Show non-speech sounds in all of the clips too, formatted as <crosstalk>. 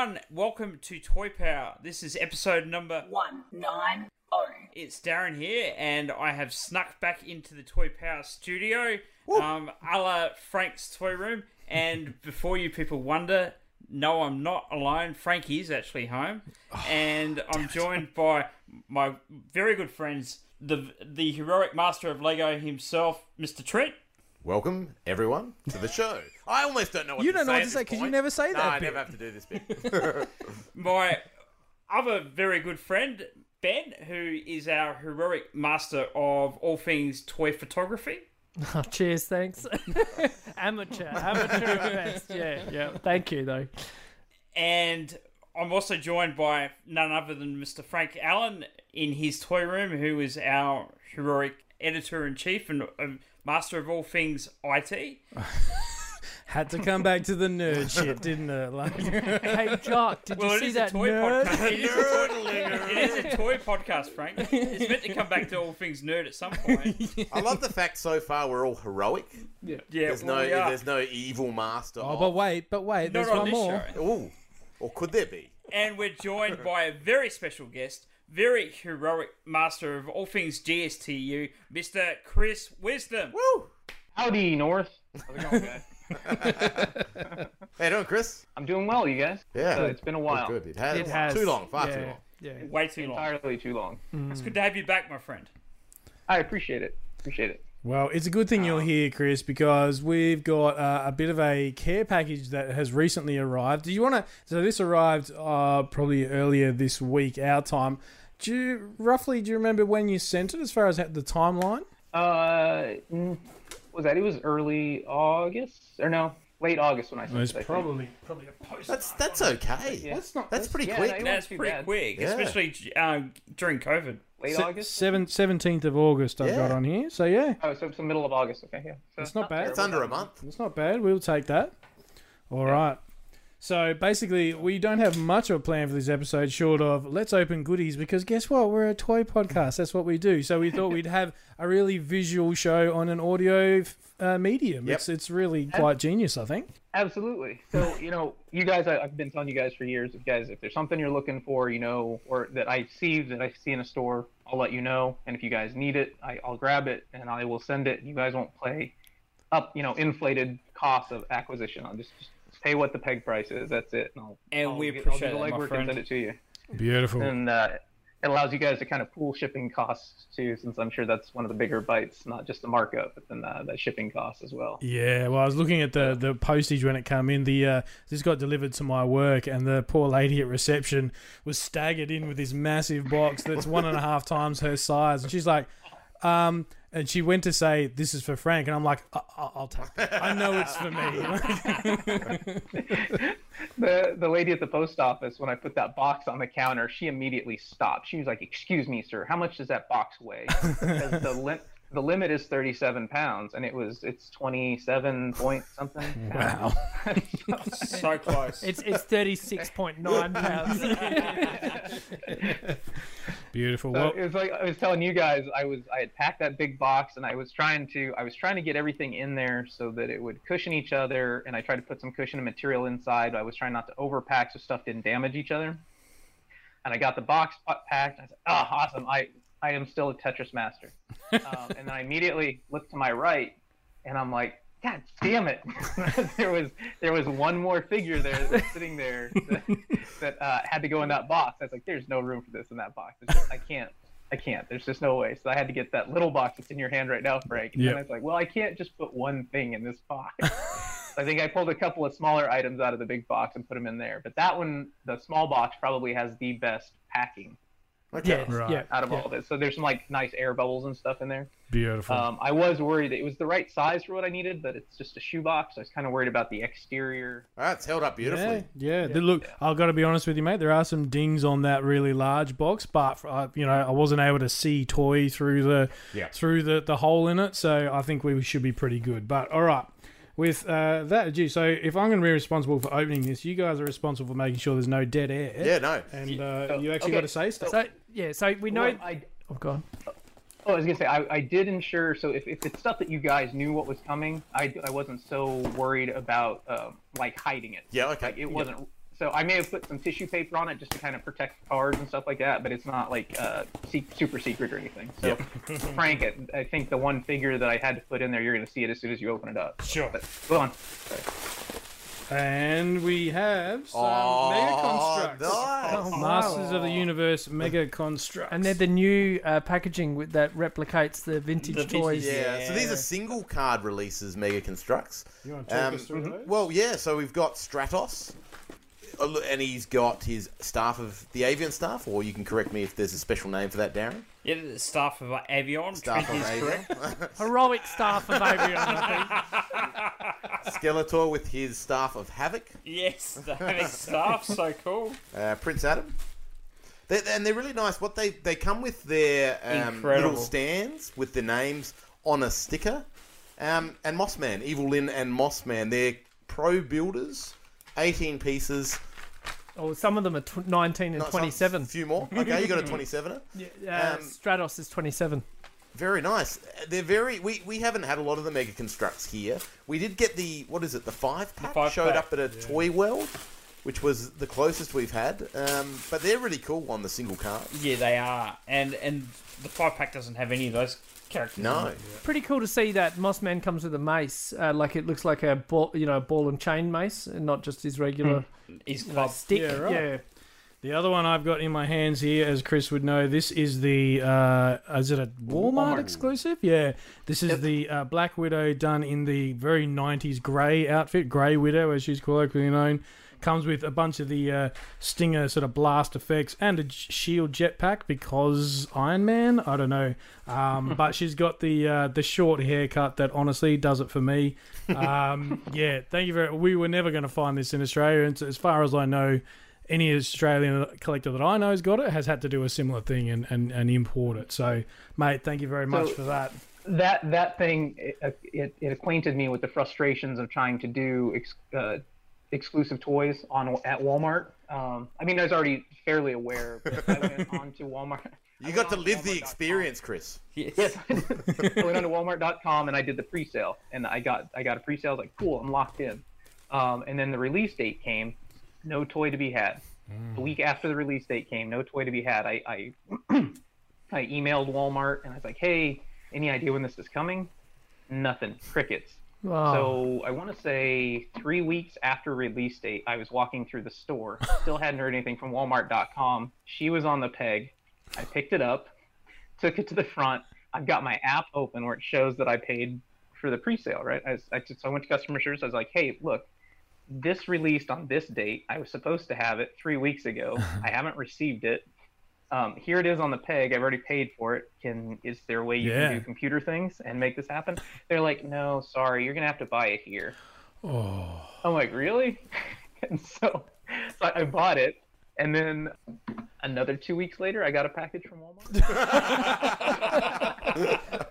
Everyone. Welcome to Toy Power. This is episode number. one nine oh. It's Darren here, and I have snuck back into the Toy Power studio, um, a la Frank's Toy Room. And <laughs> before you people wonder, no, I'm not alone. Frank is actually home, and I'm joined by my very good friends, the the heroic master of Lego himself, Mr. Trent. Welcome, everyone, to the show. I almost don't know what to say. You to don't know what to say because you never say no, that I bit. never have to do this bit. <laughs> <laughs> my other very good friend Ben, who is our heroic master of all things toy photography. <laughs> Oh, cheers, thanks. amateur, amateur at best. Yeah, yeah. Thank you, though. And I'm also joined by none other than Mr. Frank Allen in his toy room, who is our heroic editor in chief and uh, master of all things IT. Had to come back to the nerd shit, didn't it? <laughs> Like, hey, Jock, did Well, you it see is that a toy nerd? podcast. <laughs> It is a toy, it is a toy podcast, Frank. It's meant to come back to all things nerd at some point. <laughs> I love the fact so far we're all heroic. Yeah, There's well, no, we are. there's no evil master. Oh, but wait, but wait, not there's on one this more. show. Ooh, or could there be? and we're joined by a very special guest, very heroic master of all things GSTU, Mr. Chris Wisdom. Woo! Howdy, North. How's it going, guys? <laughs> How you doing, Chris? I'm doing well, you guys. Yeah, Uh, it's been a while. Good, good. It has. It has. Too long, far yeah, too long. Yeah. Way too long. Entirely too long. It's good to have you back, my friend. I appreciate it. Appreciate it. Well, it's a good thing you're here, Chris, because we've got uh, a bit of a care package that has recently arrived. Do you want to? So this arrived uh, probably earlier this week, our time. Do you roughly? Do you remember when you sent it, as far as the timeline? Uh, mm, was that? It was early August, or no, late August when I sent It's it. I probably probably a post. That's that's okay. Yeah. That's not. That's pretty Yeah, quick. no, That's pretty bad. quick, Yeah. especially uh, during COVID. late Se- August. seven, 17th of August I've Yeah. got on here. So yeah, Oh, so it's the middle of August. Okay, yeah. So It's not bad. It's under a month. it's not bad. We'll take that. All right. So basically, we don't have much of a plan for this episode, short of let's open goodies because guess what? We're a toy podcast. That's what we do. So we thought we'd have a really visual show on an audio uh, medium. Yep. It's it's really quite genius, I think. Absolutely. So, you know, you guys, I, I've been telling you guys for years, if guys, if there's something you're looking for, you know, or that I see that I see in a store, I'll let you know. And if you guys need it, I, I'll grab it and I will send it. You guys won't play up, you know, inflated costs of acquisition. I'll just, just pay what the peg price is. That's it. And, I'll, And I'll we get- appreciate I'll do that, the my legwork friend. and send it to you. Beautiful. And uh, it allows you guys to kind of pool shipping costs too, since I'm sure that's one of the bigger bites, not just the markup, but then uh, the shipping costs as well. Yeah, well, I was looking at the, the postage when it came in. The uh, this got delivered to my work, and the poor lady at reception was staggered in with this massive box that's one and a half times her size, and she's like, um, and she went to say this is for Frank, and I'm like, I- I- I'll take it. I know it's for me. <laughs> the the lady at the post office when I put that box on the counter, she immediately stopped. She was like, "Excuse me, sir, how much does that box weigh?" Because the <laughs> lim- the limit is 37 pounds, and it was it's 27 point something. wow. <laughs> So close. It's it's thirty six point nine pounds. Beautiful. So Well, it was like I was telling you guys, I was I had packed that big box, and I was trying to I was trying to get everything in there so that it would cushion each other, and I tried to put some cushion and material inside. I was trying not to overpack so stuff didn't damage each other. And I got the box packed. I said, "Oh, awesome! I I am still a Tetris master." <laughs> um, and then I immediately looked to my right, and I'm like, God damn it! <laughs> there was there was one more figure there sitting there that, <laughs> that uh, had to go in that box. I was like, there's no room for this in that box. Just, I can't. I can't. There's just no way. So I had to get that little box that's in your hand right now, Frank. And then I was like, well, I can't just put one thing in this box. <laughs> I think I pulled a couple of smaller items out of the big box and put them in there. But that one, the small box, probably has the best packing Okay. Yeah, Right. yeah. out of yeah. all of it. So there's some like nice air bubbles and stuff in there. Beautiful. Um, I was worried it was the right size for what I needed, but it's just a shoebox. I was kind of worried about the exterior. Ah, it's held up beautifully. Yeah, yeah. The- look, I've got to be honest with you, mate. There are some dings on that really large box, but uh, you know, I wasn't able to see toy through the Yeah. through the the hole in it, so I think we should be pretty good. But all right. With uh, that, gee, so if I'm going to be responsible for opening this, you guys are responsible for making sure there's no dead air. Yeah, no. And uh, you actually Okay. got to say stuff. So yeah, so we know. Well, I, Oh god. oh, I was gonna say I, I did ensure. So if, if it's stuff that you guys knew what was coming, I, I wasn't so worried about um, like hiding it. Yeah, okay. Like it wasn't. So I may have put some tissue paper on it just to kind of protect cards and stuff like that, but it's not like uh, super secret or anything. So <laughs> Frank, I, I think the one figure that I had to put in there, you're gonna see it as soon as you open it up. Sure. But go on. And we have some Oh, Mega Constructs. nice. Oh, Masters wow. of the Universe Mega Constructs. And they're the new uh, packaging with, that replicates the vintage The vintage, toys. Yeah, so these are single card releases, Mega Constructs. You want to talk Um, us through those? well, yeah, so we've got Stratos, look, and he's got his staff of the Avian staff, or you can correct me if there's a special name for that, Darren. Yeah, the staff of Avion. Staff Trent of is Avian. correct. <laughs> Heroic staff of Avion, I think. <laughs> Skeletor with his staff of Havoc, Yes, the Havoc staff, so cool. uh, Prince Adam. They're, and they're really nice. What they they come with their um, little stands with their names on a sticker. Um, and Mossman, Evil Lyn and Mossman, they're pro builders, 18 pieces. Oh, some of them are tw- 19 and Not some- 27. A few more. <laughs> Okay, you got a 27er. Yeah, uh, Um, Stratos is 27. Very nice. They're very. We, we haven't had a lot of the mega constructs here. We did get the what is it? The five pack five showed pack, up at a toy world, which was the closest we've had. Um, but they're really cool on the single card. Yeah, they are, and and the five pack doesn't have any of those characters. No, it. Pretty cool to see that Mossman comes with a mace. Uh, like it looks like a ball, you know, ball and chain mace, and not just his regular He's uh, club. stick. Yeah, right. yeah. The other one I've got in my hands here, as Chris would know, this is the uh, is it a Walmart, Walmart. exclusive? Yeah, this is the uh, Black Widow done in the very '90s grey outfit, Grey Widow as she's colloquially known. Comes with a bunch of the uh, Stinger sort of blast effects and a shield jetpack because Iron Man. I don't know, um, <laughs> but she's got the uh, the short haircut that honestly does it for me. Um, <laughs> yeah, thank you very. We were never going to find this in Australia, and so as far as I know, any Australian collector that I know has got it has had to do a similar thing and, and, and import it. So, mate, thank you very much So- for that. that that thing it, it, it acquainted me with the frustrations of trying to do uh, exclusive toys on at Walmart. Um, I mean, I was already fairly aware, but I went <laughs> on to Walmart. You got to on live the experience, Chris. Yes. Yes, <laughs> I went on to Walmart.com and I did the pre-sale, and I got I got a pre-sale. I was like, cool, I'm locked in. Um, and then the release date came, no toy to be had. A week after the release date came, no toy to be had. I I, <clears throat> I emailed Walmart and I was like, hey, any idea when this is coming? Nothing, crickets. Wow. So I want to say three weeks after release date, I was walking through the store. Still hadn't heard anything from Walmart.com. She was on the peg. I picked it up, took it to the front. I've got my app open where it shows that I paid for the pre-sale. Right? I, I, so I went to customer service. I was like, "Hey, look, this released on this date. I was supposed to have it three weeks ago. <laughs> I haven't received it. Um, here it is on the peg. I've already paid for it. Can is there a way you Yeah. can do computer things and make this happen? They're like, no, sorry, you're gonna have to buy it here. Oh, I'm like, really? <laughs> and so, so I bought it, and then another two weeks later, I got a package from Walmart.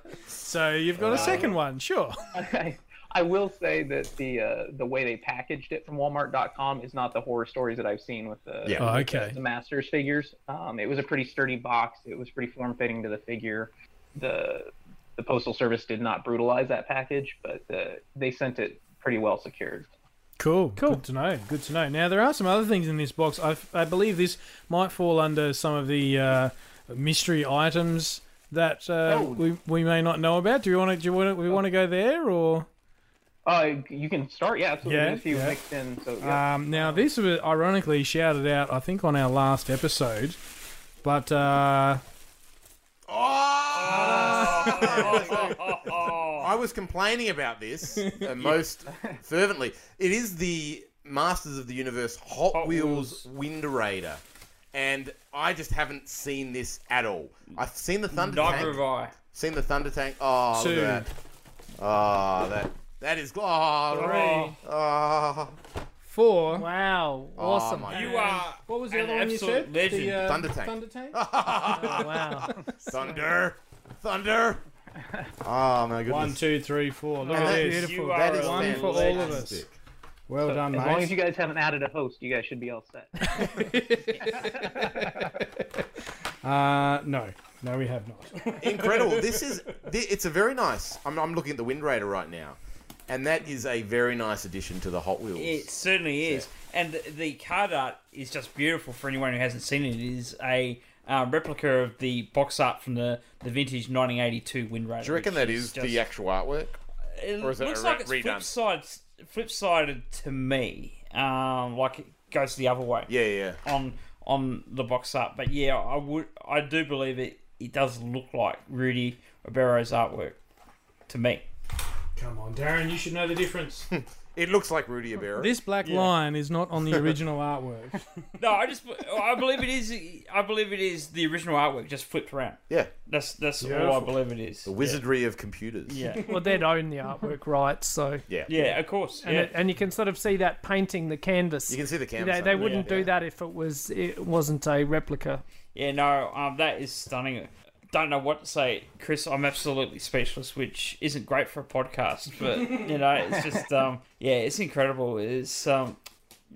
<laughs> so you've got a second one, sure. <laughs> I, I will say that the uh, the way they packaged it from Walmart.com is not the horror stories that I've seen with the, Yeah. Oh, with the- okay. the Masters figures. Um, it was a pretty sturdy box. It was pretty form fitting to the figure. The the postal service did not brutalize that package, but uh, they sent it pretty well secured. Cool. Cool. Good to know. Good to know. Now there are some other things in this box. I, I believe this might fall under some of the uh, mystery items that uh, Oh. we, we may not know about. Do you want to? Do you want to, we want to go there or? Uh, you can start, yeah, absolutely. Yeah, There's a yeah. mixed in. So yeah. Um, now this was ironically shouted out, I think, on our last episode, but uh, Oh! <laughs> I was complaining about this <laughs> uh, most <laughs> fervently. It is the Masters of the Universe Hot, Hot Wheels Wind Raider. and I just haven't seen this at all. I've seen the Thunder Neither Tank. have I. Seen the Thunder Tank. Oh, Two. look at that. Oh, that that is. Oh, Three. oh. Four. Wow, Oh, awesome. my You are What was the an other one you absolute said? legend. The, uh, Thunder Tank. Thunder Tank? Oh, <laughs> wow. Thunder, thunder. Oh <laughs> my goodness. One, two, three, four. Look And at that- this. beautiful. You That are is One for all of us. fantastic. Well done, as mate. long as you guys haven't added a host, you guys should be all set. <laughs> Uh, no. No, we have not. Incredible. This is. thi- It's a very nice. I'm, I'm looking at the Wind Raider right now, and that is a very nice addition to the Hot Wheels. It certainly is, and the, the card art is just beautiful for anyone who hasn't seen it. It is a uh, replica of the box art from the, the vintage 1982 Wind Raider. Do you reckon that is just- the actual artwork? It or is it looks a like it's flip side, flip sided to me. Um, like it goes the other way Yeah, yeah. on on the box art. But yeah, I would, I do believe it. It does look like Rudy Obrero's artwork to me. Come on, Darren, you should know the difference. <laughs> It looks like Rudy Obrero. this black Yeah. line is not on the <laughs> original artwork. <laughs> No, I just, I believe it is. I believe it is the original artwork, just flipped around. yeah, That's that's all I Beautiful. believe it is. the wizardry of computers. Yeah. well, they'd own the artwork rights, so yeah, Yeah, of course. and Yeah. it, and you can sort of see that painting the canvas. You can see the canvas. they, they under it. wouldn't Yeah. do that if it was it wasn't a replica. Yeah, no, um, that is stunning. Don't know what to say, Chris. I'm absolutely speechless, which isn't great for a podcast, but you know, it's <laughs> just, um, yeah, it's incredible. It's um,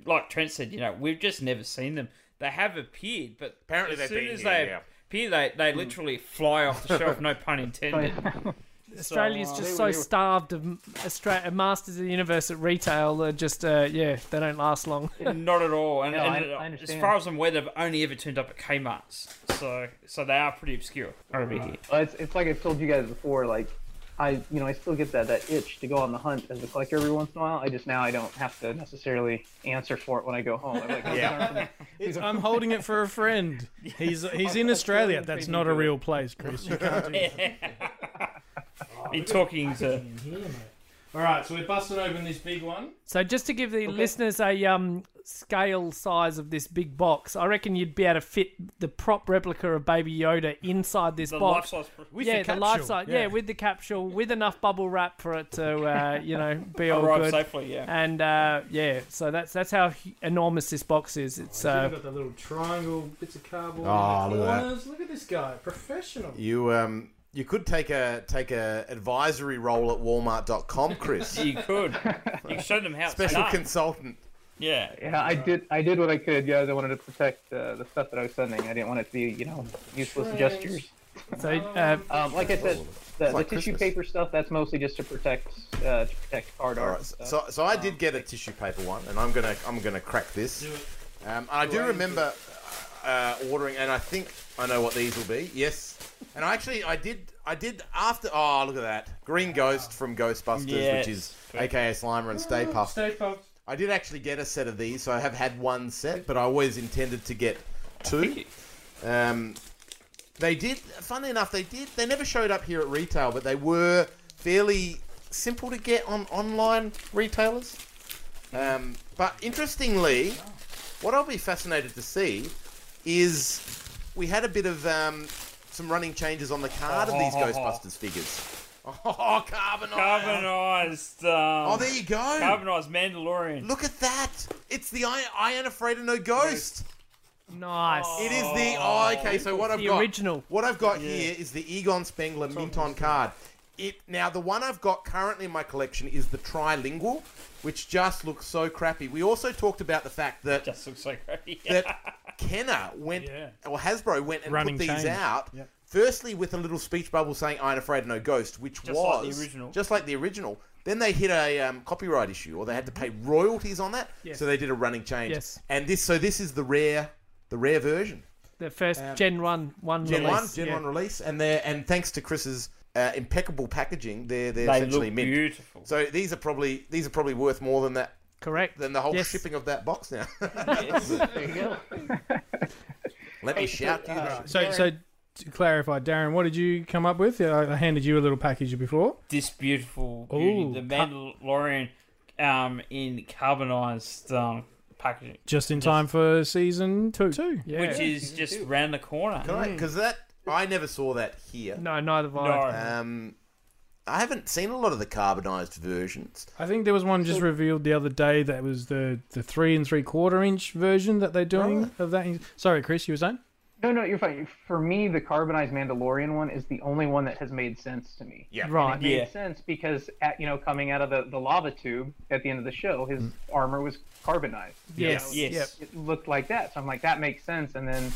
like Trent said, you know, we've just never seen them. They have appeared, but Apparently as soon been as here, they yeah. appear, they they literally fly off the shelf. No pun <laughs> intended. Australia's uh, just so were- starved of Austra- Masters of the Universe at retail. They're just uh, yeah, they don't last long. <laughs> Not at all. And, No, and I as far as I'm aware, they've only ever turned up at Kmart's, so so they are pretty obscure over here. Well, it's, it's like I've told you guys before. Like, I you know I still get that that itch to go on the hunt as a collector every once in a while. I just now I don't have to necessarily answer for it when I go home. I'm like, Yeah. <laughs> I'm holding it for a friend. <laughs> He's he's in Australia. That's not a real place, Chris. You can't do that. You're talking to. in here, mate. All right, so we're busting open this big one. So just to give the listeners a um, scale size of this big box, I reckon you'd be able to fit the prop replica of Baby Yoda inside this The box. life size. With yeah, the, the, life size. Yeah. with the capsule, with enough bubble wrap for it to, uh, <laughs> you know, be all Arrive good. safely, yeah. And uh, yeah, so that's that's how enormous this box is. It's So uh, got the little triangle bits of cardboard. Oh, in the look at that. Look at this guy, professional. You um you could take a take a advisory role at Walmart.com, Chris. <laughs> You could. You could show them how it's Special done. consultant. yeah. yeah, I did I did what I could, guys. I wanted to protect uh, the stuff that I was sending. I didn't want it to be you know useless Trends. gestures. so uh, Um, like I said, the, like the tissue Christmas. paper stuff that's mostly just to protect uh, to protect card All art. right, so so I did get a tissue paper one, and I'm gonna I'm gonna crack this. Um, I do remember uh, ordering, and I think I know what these will be. Yes, and I actually I did I did after. Oh, look at that Green Ghost from Ghostbusters, Yes. which is AKA Slimer and Stay Puft. Stay Puft. I did actually get a set of these, so I have had one set, but I always intended to get two. Um, they did, funnily enough, they did. They never showed up here at retail, but they were fairly simple to get on online retailers. Um, but interestingly, what I'll be fascinated to see is we had a bit of um, some running changes on the card of these Ghostbusters figures. <laughs> Oh, carbonized. Carbonized. Um, Oh, there you go. Carbonized Mandalorian. Look at that! It's the I, I ain't afraid of no ghost. nice. It is the oh, okay. So what I've the got, original. what I've got here is the Egon Spengler mint on card. It now the one I've got currently in my collection is the trilingual, which just looks so crappy. We also talked about the fact that Just looks so great. that <laughs> Kenner went Yeah. or Hasbro went and Running put these change. out. Yep. Firstly, with a little speech bubble saying "I ain't afraid of no ghost," which Just was like the original. just like the original. Then they hit a um, copyright issue, or they had to pay royalties on that. Yes. So they did a running change. Yes. And this, so this is the rare, the rare version. The first Gen One one Gen release. one, Gen yeah. one release, and they and thanks to Chris's uh, impeccable packaging, they're they're they essentially look mint. beautiful. So these are probably these are probably worth more than that Correct. than the whole Yes. shipping of that box now. <laughs> Yes. there you go. Let me shout to you. uh, So, so to clarify, Darren, what did you come up with? I I handed you a little package before. this beautiful beauty, Ooh, the cut- Mandalorian um, in carbonized um, packaging, Just in time for season two. Two. Yeah. which is just round the corner. Because that I never saw that here. no, neither have No, I. Um, I haven't seen a lot of the carbonized versions. I think there was one just revealed the other day that was the, the three and three quarter inch version that they're doing of that. Sorry, Chris, you were saying? No, no, you're fine. For me, the carbonized Mandalorian one is the only one that has made sense to me. Yeah. Right. It made Yeah. sense because, at, you know, coming out of the, the lava tube at the end of the show, his mm. armor was carbonized. You Yes. know, Yes. It looked like that. So I'm like, that makes sense. And then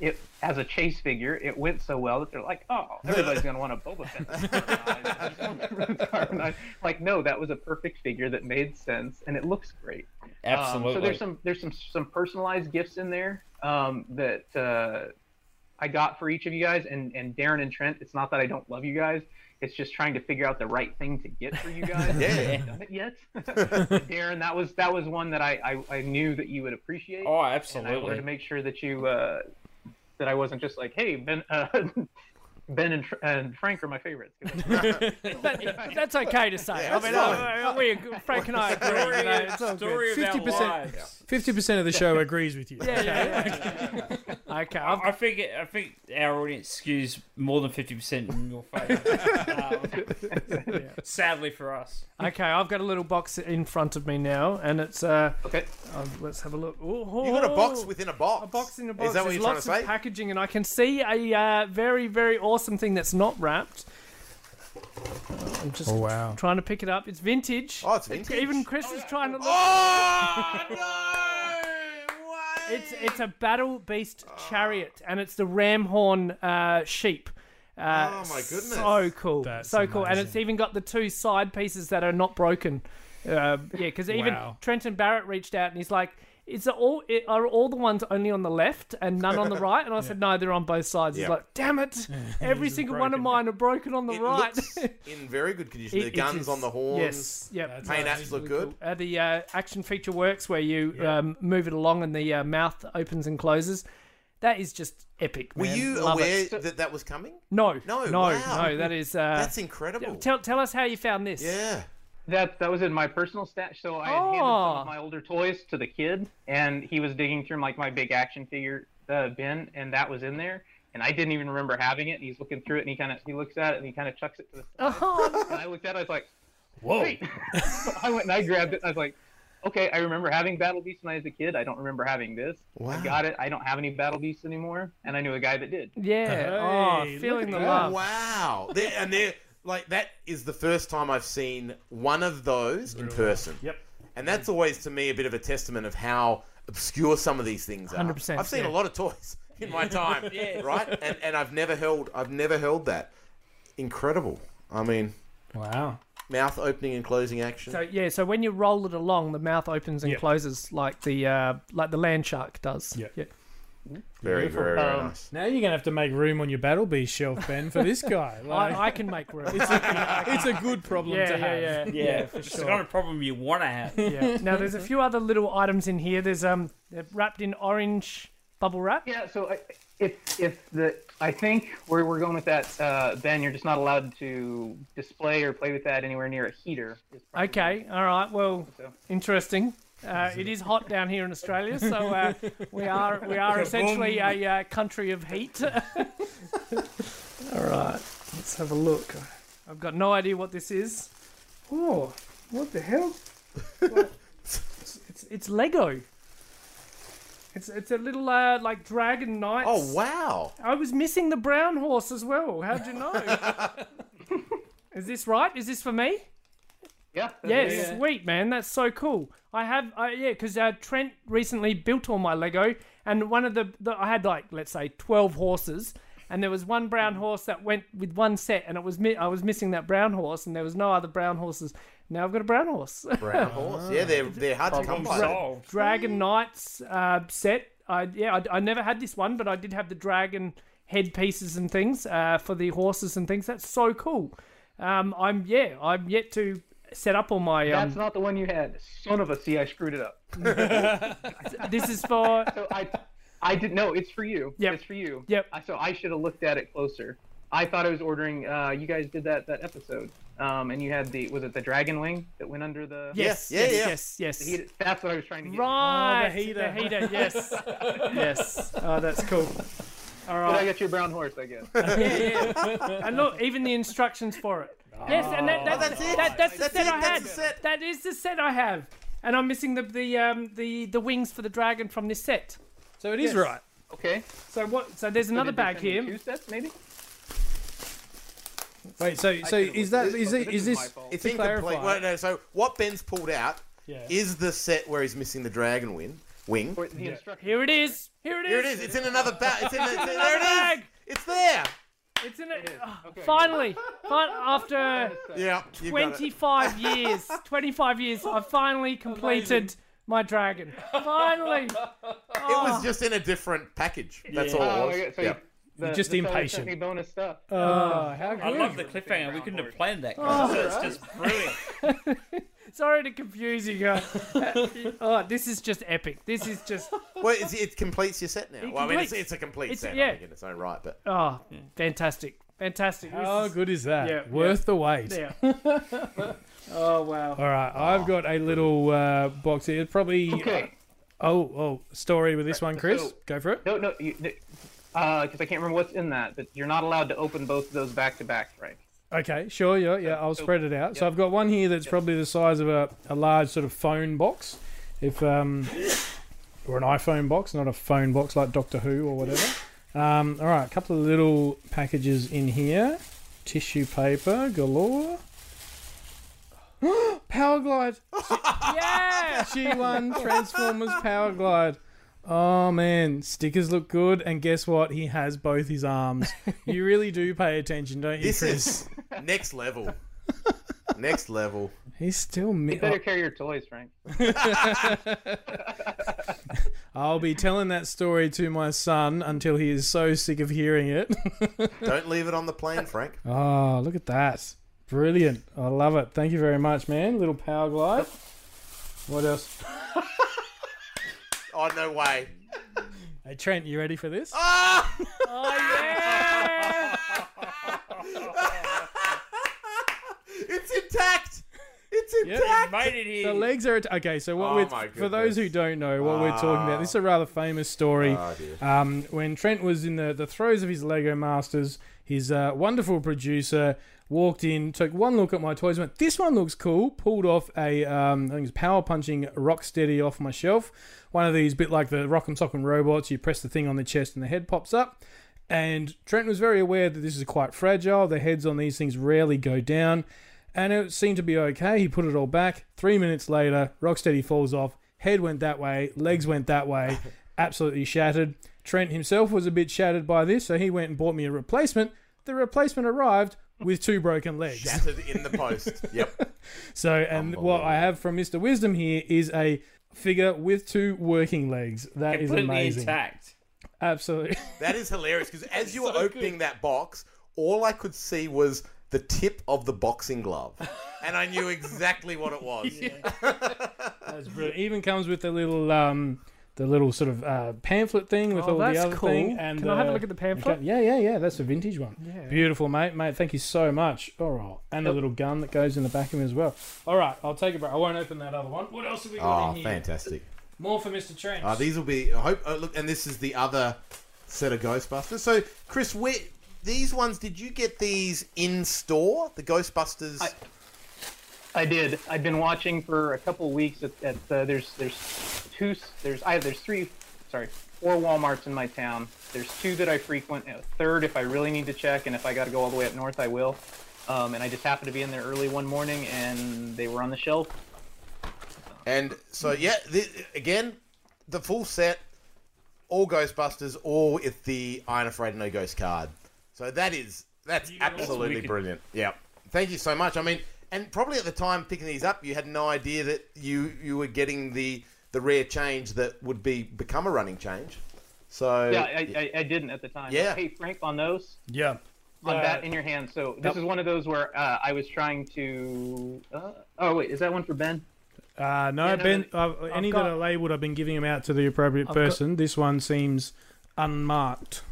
it, as a chase figure, it went so well that they're like, oh, everybody's going to want a Boba Fett. that's carbonized. Carbonized. like, no, that was a perfect figure that made sense and it looks great. absolutely. Um, so there's some there's some some personalized gifts in there um, that uh, I got for each of you guys, and and Darren and Trent. It's not that I don't love you guys. It's just trying to figure out the right thing to get for you guys. <laughs> Yeah. done it yet. <laughs> Darren, that was that was one that I, I, I knew that you would appreciate. oh, and I wanted to make sure that you uh, that I wasn't just like, hey, Ben. Uh, <laughs> Ben and, and Frank are my favorites. <laughs> That- <laughs> that's okay to say. Yeah, I mean, that's uh, we, Frank and I <laughs> agree. Story, you know, it's all story good. 50%. Fifty percent of the show agrees with you. Yeah, yeah, yeah. okay, I've, I think it, I think our audience skews more than fifty percent in your favour. um, Sadly for us, okay, I've got a little box in front of me now, and it's uh, okay. uh, let's have a look. You got a box within a box. a box in a box. Is that what There's you're trying lots to of say? packaging, and I can see a uh, very, very awesome thing that's not wrapped. I'm just Oh wow. trying to pick it up. It's vintage. Oh, it's vintage. Even Chris is trying to look. Oh no! Way. It's it's a battle beast chariot, and it's the Ramhorn uh, sheep. Uh, Oh, my goodness. So cool, That's so cool, and it's even got the two side pieces that are not broken. Uh, yeah, because even Wow. Trenton Barrett reached out and he's like, "Is it all? It, are all the ones only on the left and none on the <laughs> right?" And I said, "No, they're on both sides." He's Yeah. like, "Damn it! <laughs> Every single one of broken. mine are broken on the It right." looks <laughs> in very good condition. It- the it guns is- on the horns. Yes, yep. That's Paint amazing. apps look good. Uh, the uh, action feature works where you um, move it along and the uh, mouth opens and closes. That is just epic. Were man. you Love aware it. that that was coming? No, No, no, wow. no. That is. Uh, That's incredible. tell tell us how you found this. yeah. That that was in my personal stash. So I had handed some Oh. of my older toys to the kid, and he was digging through like my big action figure uh, bin, and that was in there. And I didn't even remember having it. And he's looking through it, and he kind of he looks at it, and he kind of chucks it to the side. Oh, And I looked at it, I was like, Whoa. wait. so <laughs> I went and I grabbed it. And I was like, okay, I remember having Battle Beast when I was a kid. I don't remember having this. Wow. I got it. I don't have any Battle Beasts anymore, and I knew a guy that did. yeah. Hey, oh, feeling the that. love. Wow. They're, and they're like that is the first time I've seen one of those in person. Yep. And that's always to me a bit of a testament of how obscure some of these things are. 100%, I've seen yeah. a lot of toys <laughs> in my time, <laughs> Yeah. right? And and I've never held I've never held that. Incredible. I mean, Wow. mouth opening and closing action. So yeah, so when you roll it along, the mouth opens and Yep. closes like the uh, like the land shark does. Yep. Yeah. Very, very, very Um, nice. Now you're gonna have to make room on your battle beast shelf, Ben, for this guy. <laughs> Like, I, I can make room. it's, a, it's a good problem yeah, to yeah, have. yeah, yeah, for it's sure. the kind of problem you want to have. <laughs> yeah. Now there's a few other little items in here. There's um they're wrapped in orange bubble wrap. Yeah, so I, if if the I think where we're going with that, uh, Ben, you're just not allowed to display or play with that anywhere near a heater. is probably- Okay, all right. Well, So. interesting. Uh, it is hot down here in Australia, so uh, <laughs> we are we are essentially a uh, country of heat. <laughs> all right, let's have a look. I've got no idea what this is. Oh, what the hell? What? it's, it's it's Lego. It's it's a little uh, like dragon knight. Oh wow. I was missing the brown horse as well. How'd you know? <laughs> is this right? Is this for me? Yeah. Yeah, that's- sweet man, that's so cool. I have, uh, yeah, because uh, Trent recently built all my Lego, and one of the, the, I had like let's say twelve horses, and there was one brown horse that went with one set, and it was mi- I was missing that brown horse, and there was no other brown horses. Now I've got a brown horse. Brown <laughs> horse. Yeah, they're they're hard to come by. Solved. Dragon Knights uh, set. I yeah, I, I never had this one, but I did have the dragon head pieces and things uh, for the horses and things. That's so cool. Um, I'm yeah, I'm yet to set up all my. Um, That's not the one you had. Son of a see, I screwed it up. <laughs> this is for <laughs> So I, I didn't know. It's for you. Yep. It's for you. Yep. So I should have looked at it closer. I thought I was ordering. Uh, you guys did that that episode, um, and you had the was it the dragon wing that went under the? Yes, Yeah, yes, yeah. yes, yes. the heat- That's what I was trying to get. Right, Oh, the heater. The heater, yes, <laughs> yes. Oh, that's cool. All right. But I right. got you a brown horse, I guess. Yeah, yeah. and look, even the instructions for it. Yes, and that, that, that's it. That, that's the That's set it, I that's had. the set. That is the set I have. And I'm missing the the um the the wings for the dragon from this set. So it is Yes. right. Okay. So what? So there's another Did bag here. Two sets, maybe. Wait, so so is looked that at is but it this is is this my fault. It's incomplete. clarify- Well, no, so what Ben's pulled out Yeah. is the set where he's missing the dragon wing. Wing. Or the instructions. Here it is. Here it is. Here it is. It's in another bag. It's in. It's in <laughs> there it is. bag. It's there. It's in it. Oh, Okay. finally, <laughs> fin- after Yeah. you got it. 25 <laughs> years, 25 years, I finally completed my dragon. Finally. It was oh. just in a different package. That's all Oh, it was. okay, so Yeah. you, the, just the impatient. Sent me bonus stuff. Oh, oh how good. I love the cliffhanger. We couldn't have planned that. Oh. guys. So it's just brilliant. <laughs> Sorry to confuse you guys. <laughs> oh, this is just epic. This is just Well, it's, it completes your set now. It well, I mean, it's, completes. it's a complete It's- set. yeah. I think in its own right, but oh, fantastic, fantastic. This How is- good is that? Yeah, Worth the wait. Yeah. <laughs> oh wow. All right, I've got a little uh, box here. It's Probably. Okay. Oh, oh, story with this one, Chris. So- Go for it. No, no, you, uh, because I can't remember what's in that, but you're not allowed to open both of those back to back, right? Okay, sure, yeah, yeah. I'll spread it out. So. I've got one here that's probably the size of a, a large sort of phone box, if um, or an iPhone box, not a phone box like Doctor Who or whatever. Um, all right, a couple of little packages in here, tissue paper galore. <gasps> Power Glide. <laughs> Yeah. G1 Transformers Power Glide. Oh man, stickers look good, and guess what? He has both his arms. <laughs> You really do pay attention, don't you, this Chris? is next level. <laughs> next level. He's still mi- You better oh. carry your toys, Frank. <laughs> I'll be telling that story to my son until he is so sick of hearing it. Don't leave it on the plane, Frank. oh, look at that. Brilliant. I love it. Thank you very much, man. Little power glide. What else? Oh no way. Hey, Trent, you ready for this? Ah! Oh yeah. <laughs> it's intact. It's Yeah. intact. Made it here. The legs are at- okay. So what Oh we're for those who don't know what we're talking about. This is a rather famous story. Oh. Um, when Trent was in the, the throes of his Lego Masters, his uh, wonderful producer walked in, took one look at my toys, went, "This one looks cool." Pulled off a um, I think it's power punching Rocksteady off my shelf. One of these, bit like the Rock'em Sock'em robots. You press the thing on the chest and the head pops up. And Trent was very aware that this is quite fragile. The heads on these things rarely go down. And it seemed to be okay. He put it all back. Three minutes later, Rocksteady falls off. Head went that way. Legs went that way. <laughs> Absolutely shattered. Trent himself was a bit shattered by this, so he went and bought me a replacement. The replacement arrived with two broken legs. Shattered in the post. <laughs> Yep. So, and what I have from Mr. Wisdom here is a figure with two working legs. That is Completely amazing. intact. Absolutely. That is hilarious because <laughs> as you were opening that box, all I could see was the tip of the boxing glove, <laughs> and I knew exactly what it was. <laughs> That's brilliant. Even comes with the little um the little sort of uh, pamphlet thing with Oh, all that's the other cool. thing. And Can I have a uh, look at the pamphlet? Yeah, yeah, yeah. That's a vintage one. Yeah. Beautiful, mate. Mate, thank you so much. All right, and a little gun that goes in the back of him as well. All right, I'll take a break. I won't open that other one. What else have we got Oh, in here? fantastic! More for Mr. Trent. Uh, these will be. I hope. Oh, look, and this is the other set of Ghostbusters. So, Chris, where, these ones did you get these in store? The Ghostbusters. I- I did. I've been watching for a couple weeks. At, at uh, there's there's two there's I there's three sorry four WalMarts in my town. There's two that I frequent. A third if I really need to check, and if I got to go all the way up north, I will. Um, and I just happened to be in there early one morning, and they were on the shelf. And so, yeah, the, again, the full set, all Ghostbusters, all with the I Ain't Afraid of No Ghost card. So that is that's absolutely wicked. brilliant. Yeah, thank you so much. I mean, and probably at the time picking these up, you had no idea that you you were getting the the rare change that would be become a running change. So Yeah, I, I, I didn't at the time. Yeah. Hey Frank, on those, yeah. on Uh, that in your hand. So this yep. is one of those where uh, I was trying to. Uh, oh wait, is that one for Ben? Uh, no, Yeah, no, Ben. no, Uh, any got- that are labelled, I've been giving them out to the appropriate I've got- person. This one seems unmarked.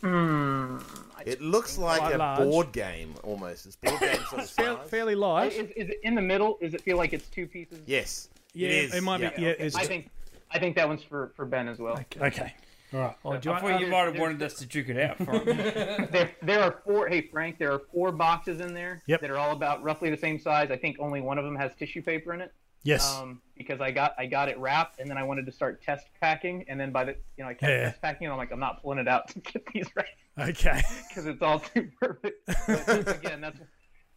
Hmm. It looks like a large. board game almost. It's board game sort of Fair- fairly large. Is, is it in the middle? Does it feel like it's two pieces? Yes. yeah, it is. It might yeah. be. Yeah, it's I think I think that one's for, for Ben as well. okay. All right. Oh, do you I thought you might have wanted us to duke it out for. <laughs> There there are four. Hey Frank, there are four boxes in there Yep. that are all about roughly the same size. I think only one of them has tissue paper in it. Yes. Um, because I got I got it wrapped and then I wanted to start test packing and then by the you know I kept Yeah. test packing and I'm like I'm not pulling it out to get these right okay. <laughs> because it's all too perfect. But <laughs> again, that's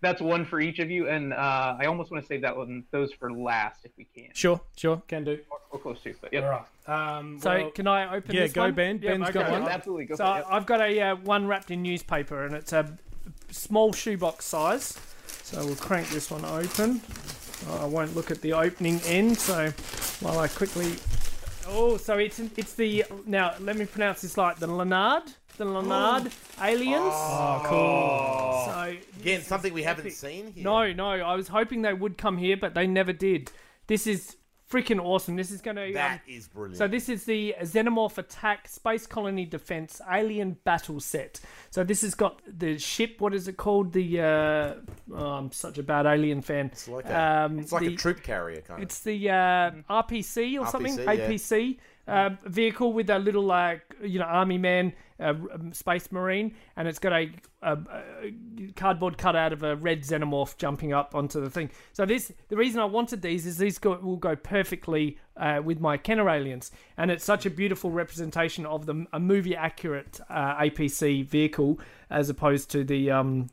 that's one for each of you and uh, I almost want to save that one those for last if we can Sure. Sure. Can do. or, or close to. But yep. All right. Um, so well, can I open yeah, this go one? Ben. Yep, Ben's okay. got one. absolutely go So for it. Yep. I've got a uh, one wrapped in newspaper, and it's a small shoebox size. So we'll crank this one open. I won't look at the opening end. So while I quickly, oh, so it's it's the now let me pronounce this like the Lanard, the Lanard oh. aliens. Oh, oh, cool. So Again, something we haven't epic. seen here. no, no, I was hoping they would come here, but they never did. This is freaking awesome. This is going to. Um, That is brilliant. so this is the Xenomorph Attack Space Colony Defense Alien Battle Set. So this has got the ship. What is it called? The uh, oh, I'm such a bad Alien fan. it's like a, um, it's like the- a troop carrier kind of. It's the uh, RPC or something, yeah. APC uh, vehicle with a little like you know army man, uh, um, space marine, and it's got a, a, a cardboard cutout of a red xenomorph jumping up onto the thing. So this the reason I wanted these is these go, will go perfectly uh, with my Kenner aliens, and it's such a beautiful representation of the a movie accurate uh, APC vehicle as opposed to the um,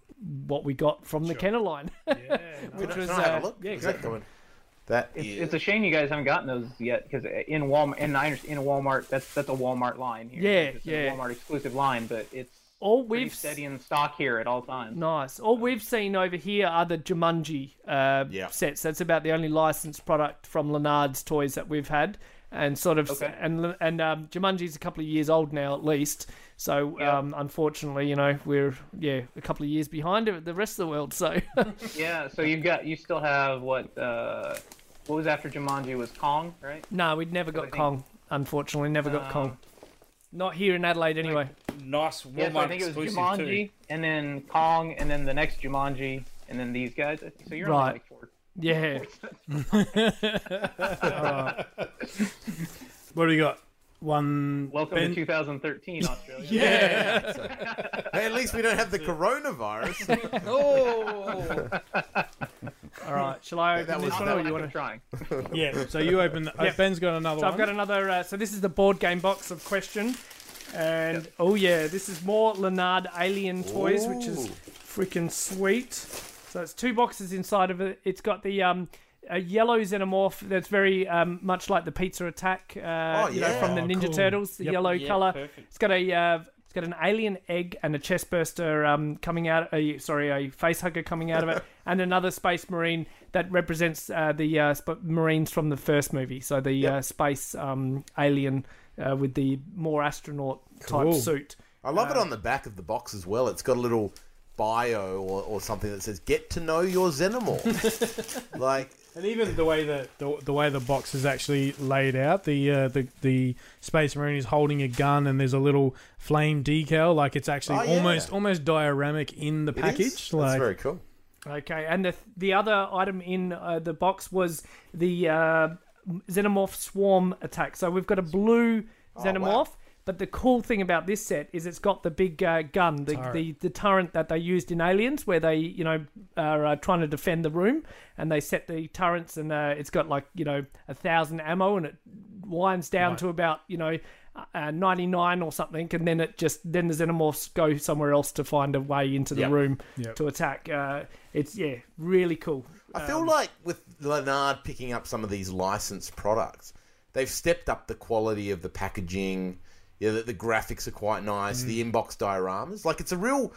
what we got from the Kenner line. <laughs> which Can was uh, a yeah, exactly. Coming? That It's, is- it's a shame you guys haven't gotten those yet because in Walmart, in I understand, in Walmart, that's that's a Walmart line here. Yeah, It's a yeah. Walmart exclusive line, but it's all we've steady in stock here at all times. Nice. All we've seen over here are the Jumanji uh, Yeah. sets. That's about the only licensed product from Lanard's toys that we've had, and sort of Okay. and and um, Jumanji's a couple of years old now at least. So Yeah. um, unfortunately, you know, we're yeah a couple of years behind the rest of the world. So <laughs> Yeah, so you've got you still have what uh, what was after Jumanji was Kong, right? no, we'd never got think- Kong. Unfortunately, never got Um, Kong. Not here in Adelaide, anyway. nice Walmart Yeah, so I think it was Jumanji, too. and then Kong, and then the next Jumanji, and then these guys. So you're Right. only like four. Yeah. <laughs> <laughs> What do we got? One. Welcome Ben- to 2013, Australia. <laughs> Hey, at least we don't have the coronavirus. All right. Shall I open that this was- one, that or you want to? trying. <laughs> Yeah. So you open. The, Yeah. uh, Ben's got another So one. I've got another. Uh, so this is the board game box of question, and oh yeah, this is more Lanard Alien toys, which is freaking sweet. So it's two boxes inside of it. It's got the um, a yellow xenomorph that's very um, much like the Pizza Attack, uh, Oh, you know, from the Oh, Ninja cool. Turtles, the Yep. yellow Yeah, color. perfect. It's got a uh, it's got an alien egg and a chest burster um, coming out. A, sorry, a face hugger coming out of it, <laughs> and another space marine that represents uh, the uh, sp- marines from the first movie. So the Yep. uh, space um, alien uh, with the more astronaut type Cool. suit. I love it on the back of the box as well. It's got a little bio or, or something that says "Get to know your xenomorph." <laughs> like, And even the way the, the the way the box is actually laid out, the uh, the the space marine is holding a gun, and there's a little flame decal, like it's actually Oh, yeah. almost almost dioramic in the it is. package. That's Like, very cool. Okay, and the the other item in uh, the box was the uh, xenomorph swarm attack. So we've got a blue xenomorph. Wow. But the cool thing about this set is it's got the big uh, gun, the, Turret. the the turret that they used in Aliens, where they you know are uh, trying to defend the room, and they set the turrets, and uh, it's got like you know a thousand ammo, and it winds down Right. to about you know uh, ninety nine or something, and then it just then the xenomorphs go somewhere else to find a way into the Yep. room Yep. to attack. Uh, it's yeah, really cool. I feel like with Lanard picking up some of these licensed products, they've stepped up the quality of the packaging. Yeah, the, the graphics are quite nice. The inbox dioramas, like it's a real,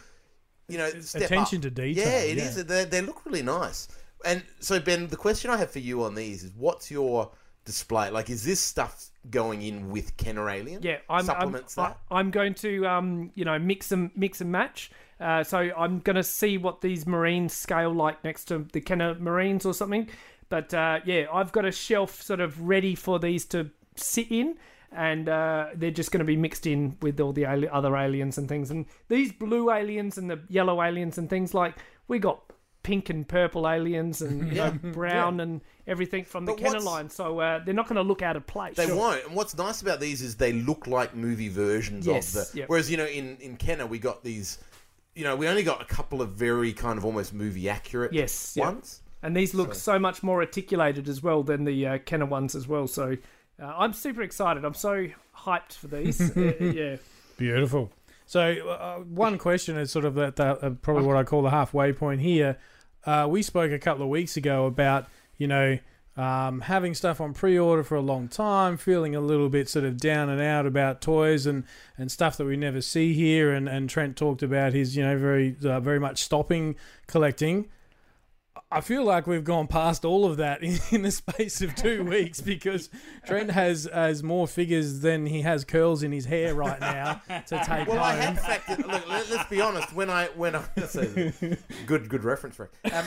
you know, attention up. to detail, Yeah, it yeah. is. They, they look really nice. And so, Ben, the question I have for you on these is, what's your display? Like, is this stuff going in with Kenner Alien? Yeah, I'm I'm, supplements I- that. I'm going to um you know mix and mix and match. Uh, so I'm going to see what these Marines scale like next to the Kenner Marines or something. But uh, yeah, I've got a shelf sort of ready for these to sit in. And uh, they're just going to be mixed in with all the ali- other aliens and things. And these blue aliens and the yellow aliens and things like we got pink and purple aliens and you know, <laughs> brown and everything from the But Kenner line. So uh, they're not going to look out of place. They won't. And what's nice about these is they look like movie versions Yes, of the. yep. Whereas you know in in Kenner we got these. You know, we only got a couple of very kind of almost movie accurate Yes, yep. ones. And these look so, much more articulated as well than the uh, Kenner ones as well. So uh, I'm super excited. I'm so hyped for these. <laughs> Uh, yeah. Beautiful. So, uh, one question is sort of that, that uh, probably what I call the halfway point here. Uh, we spoke a couple of weeks ago about you know um, having stuff on pre-order for a long time, feeling a little bit sort of down and out about toys and, and stuff that we never see here. And, and Trent talked about his you know very uh, very much stopping collecting. I feel like we've gone past all of that <laughs> in, in the space of two <laughs> weeks because Trent has has more figures than he has curls in his hair right now to <laughs> take Well, I home. had factored. Look, let, us be honest. When I when I that's a good good reference for. Um,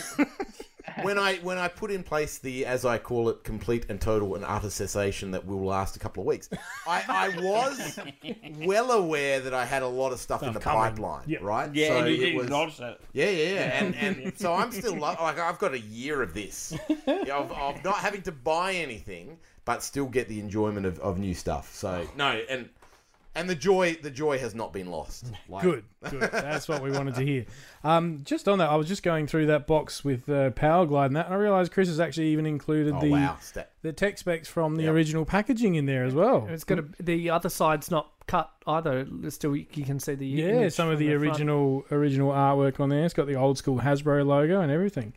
when I when I put in place the as I call it complete and total and utter cessation that will last a couple of weeks, I, I was well aware that I had a lot of stuff in the coming. pipeline. Yeah. Right. Yeah, So and you it didn't was- acknowledge that. Yeah, yeah, yeah. And, <laughs> and so I'm still lo- like I've got a year of this of, of not having to buy anything, but still get the enjoyment of, of new stuff. So no, and and the joy the joy has not been lost. <laughs> Like, Good, good. That's what we wanted to hear. Um, just on that, I was just going through that box with uh, Power Glide and that, and I realised Chris has actually even included Oh the wow! Sta- the tech specs from the Yep. original packaging in there as well. It's got to, the other side's not cut either. It's Still, you can see the Yeah, image some of from the front. original original artwork on there. It's got the old school Hasbro logo and everything.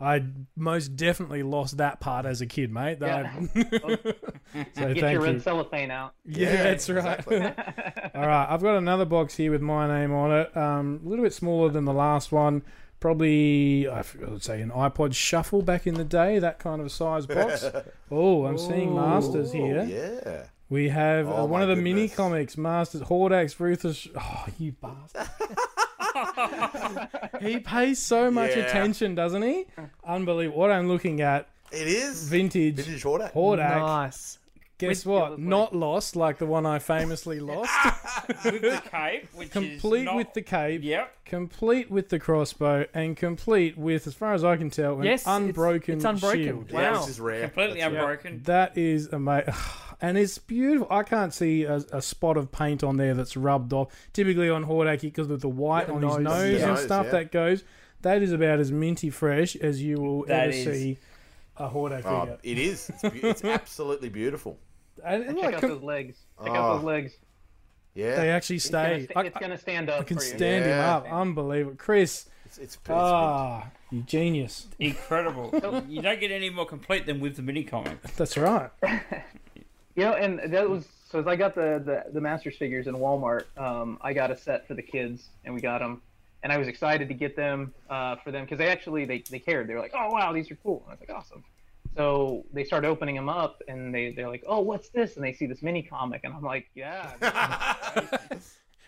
I most definitely lost that part as a kid, mate. That I- <laughs> <laughs> so Get thank your red you. cellophane out. Yeah, that's right. <laughs> All right, I've got another box here with my name on it. Um, a little bit smaller than the last one. Probably, I would say, an iPod Shuffle back in the day, that kind of size box. oh, I'm seeing Masters here. Yeah. We have uh, Oh, one my of the mini comics, Masters, Hordax, Ruthless. Oh, you bastard. <laughs> he pays so much Yeah. attention, doesn't he? Unbelievable. What I'm looking at, It is vintage, vintage Hordak. Hordak. Nice. Guess With- what? Not lost like the one I famously <laughs> lost. With the cape, which is complete not... with the cape, Yep. complete with the crossbow, and complete with, as far as I can tell, an Yes, it's- unbroken it's unbroken. shield. Wow. Yeah, this is rare. Completely That's- unbroken. That is amazing. <sighs> And it's beautiful. I can't see a, a spot of paint on there that's rubbed off. Typically on Hordaki, because of the white Yeah, on nose. his nose The and stuff yeah. that goes, that is about as minty fresh as you will That ever is. see a Hordak Oh, figure. it is. It's, be- it's <laughs> absolutely beautiful. And, and Check like, out com- those legs. Check Oh. out those legs. Yeah. they actually It's gonna, stay. it's gonna stand up I can for you. stand him Yeah. up. Unbelievable. Chris, It's, it's, it's, ah, you genius. Incredible. <laughs> you don't get any more complete than with the mini comic. That's right. <laughs> You know, and that was so. As I got the the, the Masters figures in Walmart, um, I got a set for the kids, and we got them, and I was excited to get them uh, for them because they actually they, they cared. They were like, "Oh wow, these are cool." And I was like, "Awesome." So they start opening them up, and they they're like, "Oh, what's this?" And they see this mini comic, and I'm like, "Yeah." <laughs> and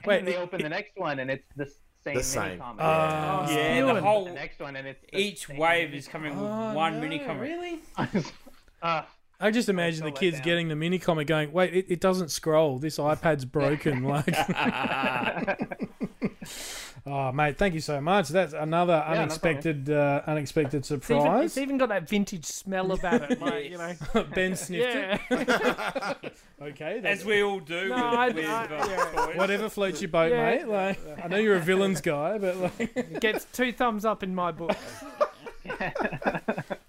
Wait, then they open the next one, and it's the same The mini same. comic. Ah. Yeah, stealing. the whole the next one, and it's the each same wave mini is coming Oh, with one no, mini comic. Really? comic. <laughs> uh, I just imagine the kids getting the mini comic going, wait, it, it doesn't scroll. This iPad's <laughs> broken. like, <laughs> oh, mate, thank you so much. That's another problem. unexpected, uh, unexpected It's even, surprise. it's even got that vintage smell about it, like, you know. <laughs> ben sniffed Yeah. it. Okay, As we all do No, with, I- with I- uh, yeah. whatever floats your boat, Yeah. mate. Like, I know you're a villains guy, but like, gets two thumbs up in my book.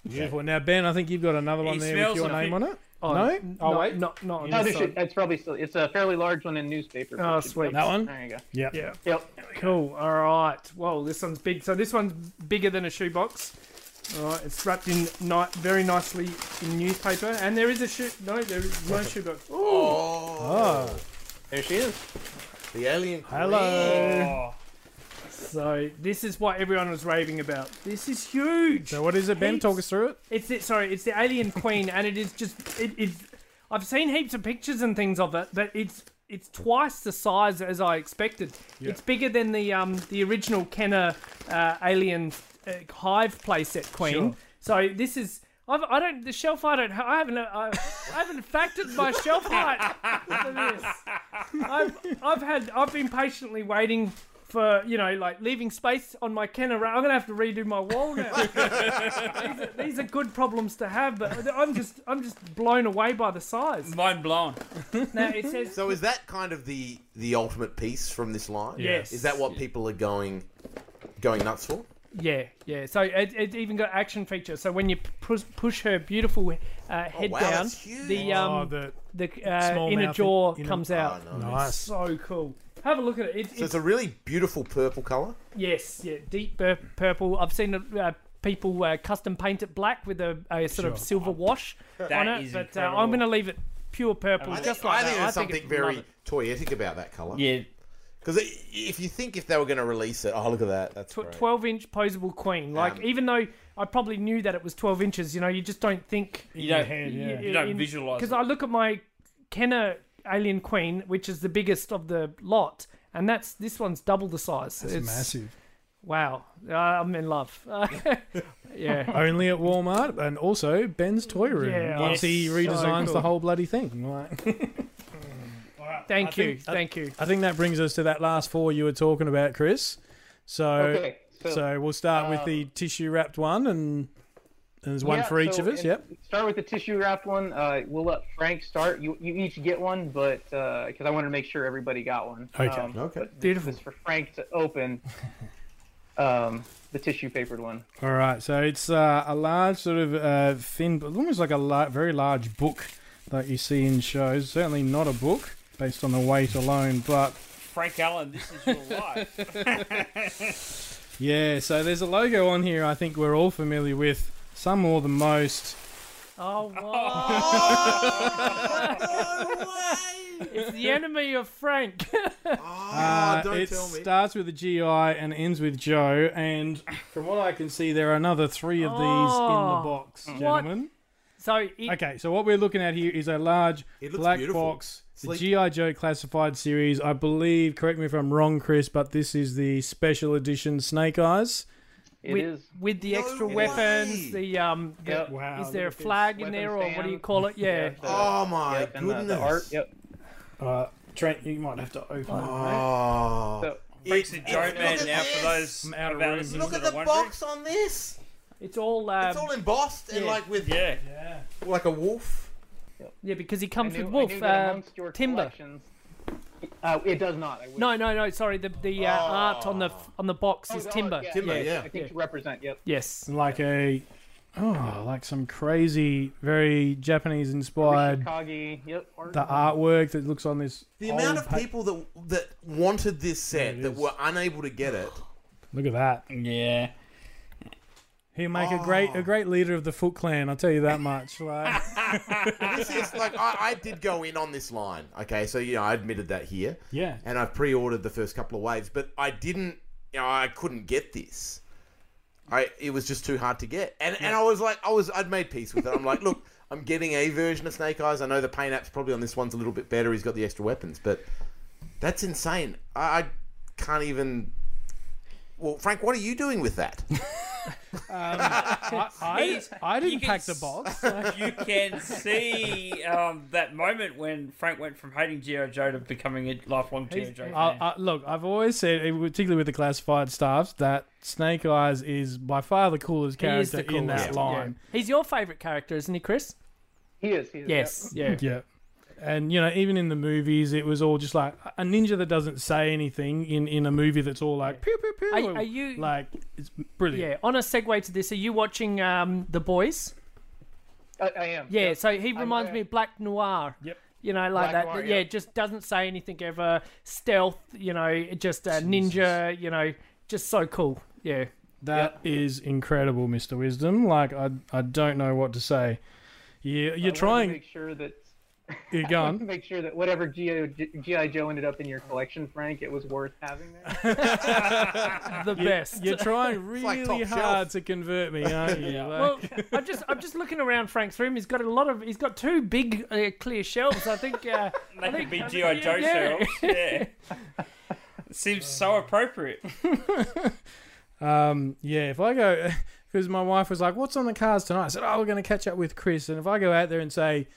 Beautiful. Now, Ben, I think you've got another one He there with smells your name it. on it. Oh, No? n- Oh, not- wait. Not, not on no, this there should, side. it's probably still. It's a fairly large one in newspaper. Oh, It should- sweet. That one? There you go. Yeah. Yeah. Yep. Cool. All right. Well, this one's big. So this one's bigger than a shoebox. All right. It's wrapped in ni- very nicely in newspaper, and there is a shoe. No, there is no shoebox. Oh, Oh, There she is. the alien. hello. Oh, So this is what everyone was raving about. This is huge. So, what is it, Ben? Heaps. Talk us through it. It's the, sorry, it's the Alien Queen, and it is just it is. I've seen heaps of pictures and things of it, but it's it's twice the size as I expected. It's bigger than the um the original Kenner uh, Alien uh, Hive playset Queen. Sure. So this is. I've, I don't. The shelf I don't. I haven't. I, I haven't factored my shelf height for this. I've I've had. I've been patiently waiting for you know like leaving space on my Kenner. I'm gonna have to redo my wall now. <laughs> these, are, these are good problems to have, but I'm just I'm just blown away by the size. Mind blown. Now it says So is that kind of the the ultimate piece from this line? Yes. Is that what people are going going nuts for? Yeah, yeah. So it, it even got action feature. So when you push, push her beautiful uh, head Oh, wow, down, the um oh, the the uh, inner mouth jaw inner- comes out. Oh, no. nice. So cool. Have a look at it. it So it's, it's a really beautiful purple color. yes, yeah, deep pur- purple. I've seen uh, people uh, custom paint it black with a, a sort of Sure. silver wash That on it, is but uh, incredible. I'm going to leave it pure purple, I think, just like I think that. there's I something it- love very toyetic about that color. Yeah. Because if you think if they were going to release it, oh look at that, that's Tw- great. 12 inch posable queen. Like, Um, even though I probably knew that it was 12 inches, you know, you just don't think. You don't, head, yeah. you don't visualize Because. I look at my Kenner Alien Queen, which is the biggest of the lot, and that's this one's double the size. It's, massive. Wow, uh, I'm in love. <laughs> yeah. <laughs> Only at Walmart and also Ben's Toy Room. Yeah, once he redesigns So cool. the whole bloody thing. Like, <laughs> Thank I you, think- I- thank you. I think that brings us to that last four you were talking about, Chris. So, Okay, so, so we'll start with uh, the tissue wrapped one, and, and there's one yeah, for each so of us. Yep. Start with the tissue wrapped one. Uh, we'll let Frank start. You you each get one, but because I wanted to make sure everybody got one. Okay. Um, Okay. but Beautiful. This is for Frank to open. <laughs> Um, the tissue papered one. All right. So it's uh, a large, sort of uh, thin, almost like a la- very large book that you see in shows. Certainly not a book based on the weight alone, but Frank Allen, this is your life. <laughs> yeah. So there's a logo on here. I think we're all familiar with. Some more than most. Oh, <laughs> wow. no it's the enemy of Frank. <laughs> Oh, Uh, don't it tell me. starts with a GI and ends with Joe. And from what I can see, there are another three of these in Oh, the box, what? gentlemen. so, it, Okay, so what we're looking at here is a large It looks black beautiful. box, the Sleek. GI Joe classified series. I believe, correct me if I'm wrong, Chris, but this is the special edition Snake Eyes. It with, is. with the No extra way. weapons, the um, the, Yep. Wow, is there a look at this. flag in there, or what do you call it? <laughs> Yeah. the- Oh my yep, and the, goodness. the art. Yep. Uh, Trent, you might have to open it. Oh. So Frank's a It- joke look man at now for those I'm out of about room. Look at the box on this. It's all um, It's all embossed and like with Yeah. Yeah. like a wolf. yeah, because he comes knew, with Wolf uh, Timber. collections- Uh, it does not. I. No, no, no. Sorry, the the uh, Oh. art on the on the box Oh, is oh, Timber. yeah, Timber, yeah. I think to represent. Yep. Yes. Like a, oh, like some crazy, very Japanese inspired. Kage. Yep. The artwork that looks on this. The amount of pa- people that that wanted this set that were unable to get it. Look at that. Yeah. He'll make a great Oh. a great leader of the Foot Clan. I'll tell you that much. <laughs> Like, This is like I, I did go in on this line. Okay, so you know I admitted that here, yeah. and I've pre-ordered the first couple of waves, but I didn't. You know, I couldn't get this. I it was just too hard to get, and and I was like, I was I'd made peace with it. I'm like, look, I'm getting a version of Snake Eyes. I know the paint app's probably on this one's a little bit better. He's got the extra weapons, but that's insane. I, I can't even. Well, Frank, what are you doing with that? <laughs> I, I, I didn't can pack the s- box. <laughs> You can see um, that moment when Frank went from hating G.I. Joe to becoming a lifelong G.I. He's- Joe fan. I, I, look, I've always said, eh, particularly with the classified staffs, that Snake Eyes is by far the coolest character the in coolest. that yeah. line. He's your favourite character, isn't he, Chris? He is. He is. Yes. Yep. Yeah. Yeah. And you know, even in the movies, it was all just like a ninja that doesn't say anything in, in a movie that's all like pew pew pew. Are, are you? like it's brilliant. yeah. On a segue to this, are you watching um, The Boys? I, I am. Yeah. Yep. So he reminds me of Black Noir. Yep. You know, like Black that. Noir, yeah, yeah. just doesn't say anything ever. Stealth. You know, just a ninja. You know, just so cool. Yeah. That is incredible, Mr. Wisdom. Like I I don't know what to say. you, you're wanted to trying make sure that you're <laughs> I to make sure that whatever GI, GI Joe ended up in your collection, Frank, it was worth having there. <laughs> The best. You're trying really like hard shelf. to convert me, aren't you? Like- well, I'm just I'm just looking around Frank's room. He's got a lot of he's got two big uh, clear shelves. I think uh, <laughs> They I think- could be G.I. Joe yeah. shelves. Yeah. It seems so appropriate. Um, yeah, if I go, because my wife was like, "What's on the cards tonight?" I said, "Oh, we're going to catch up with Chris." And if I go out there and say.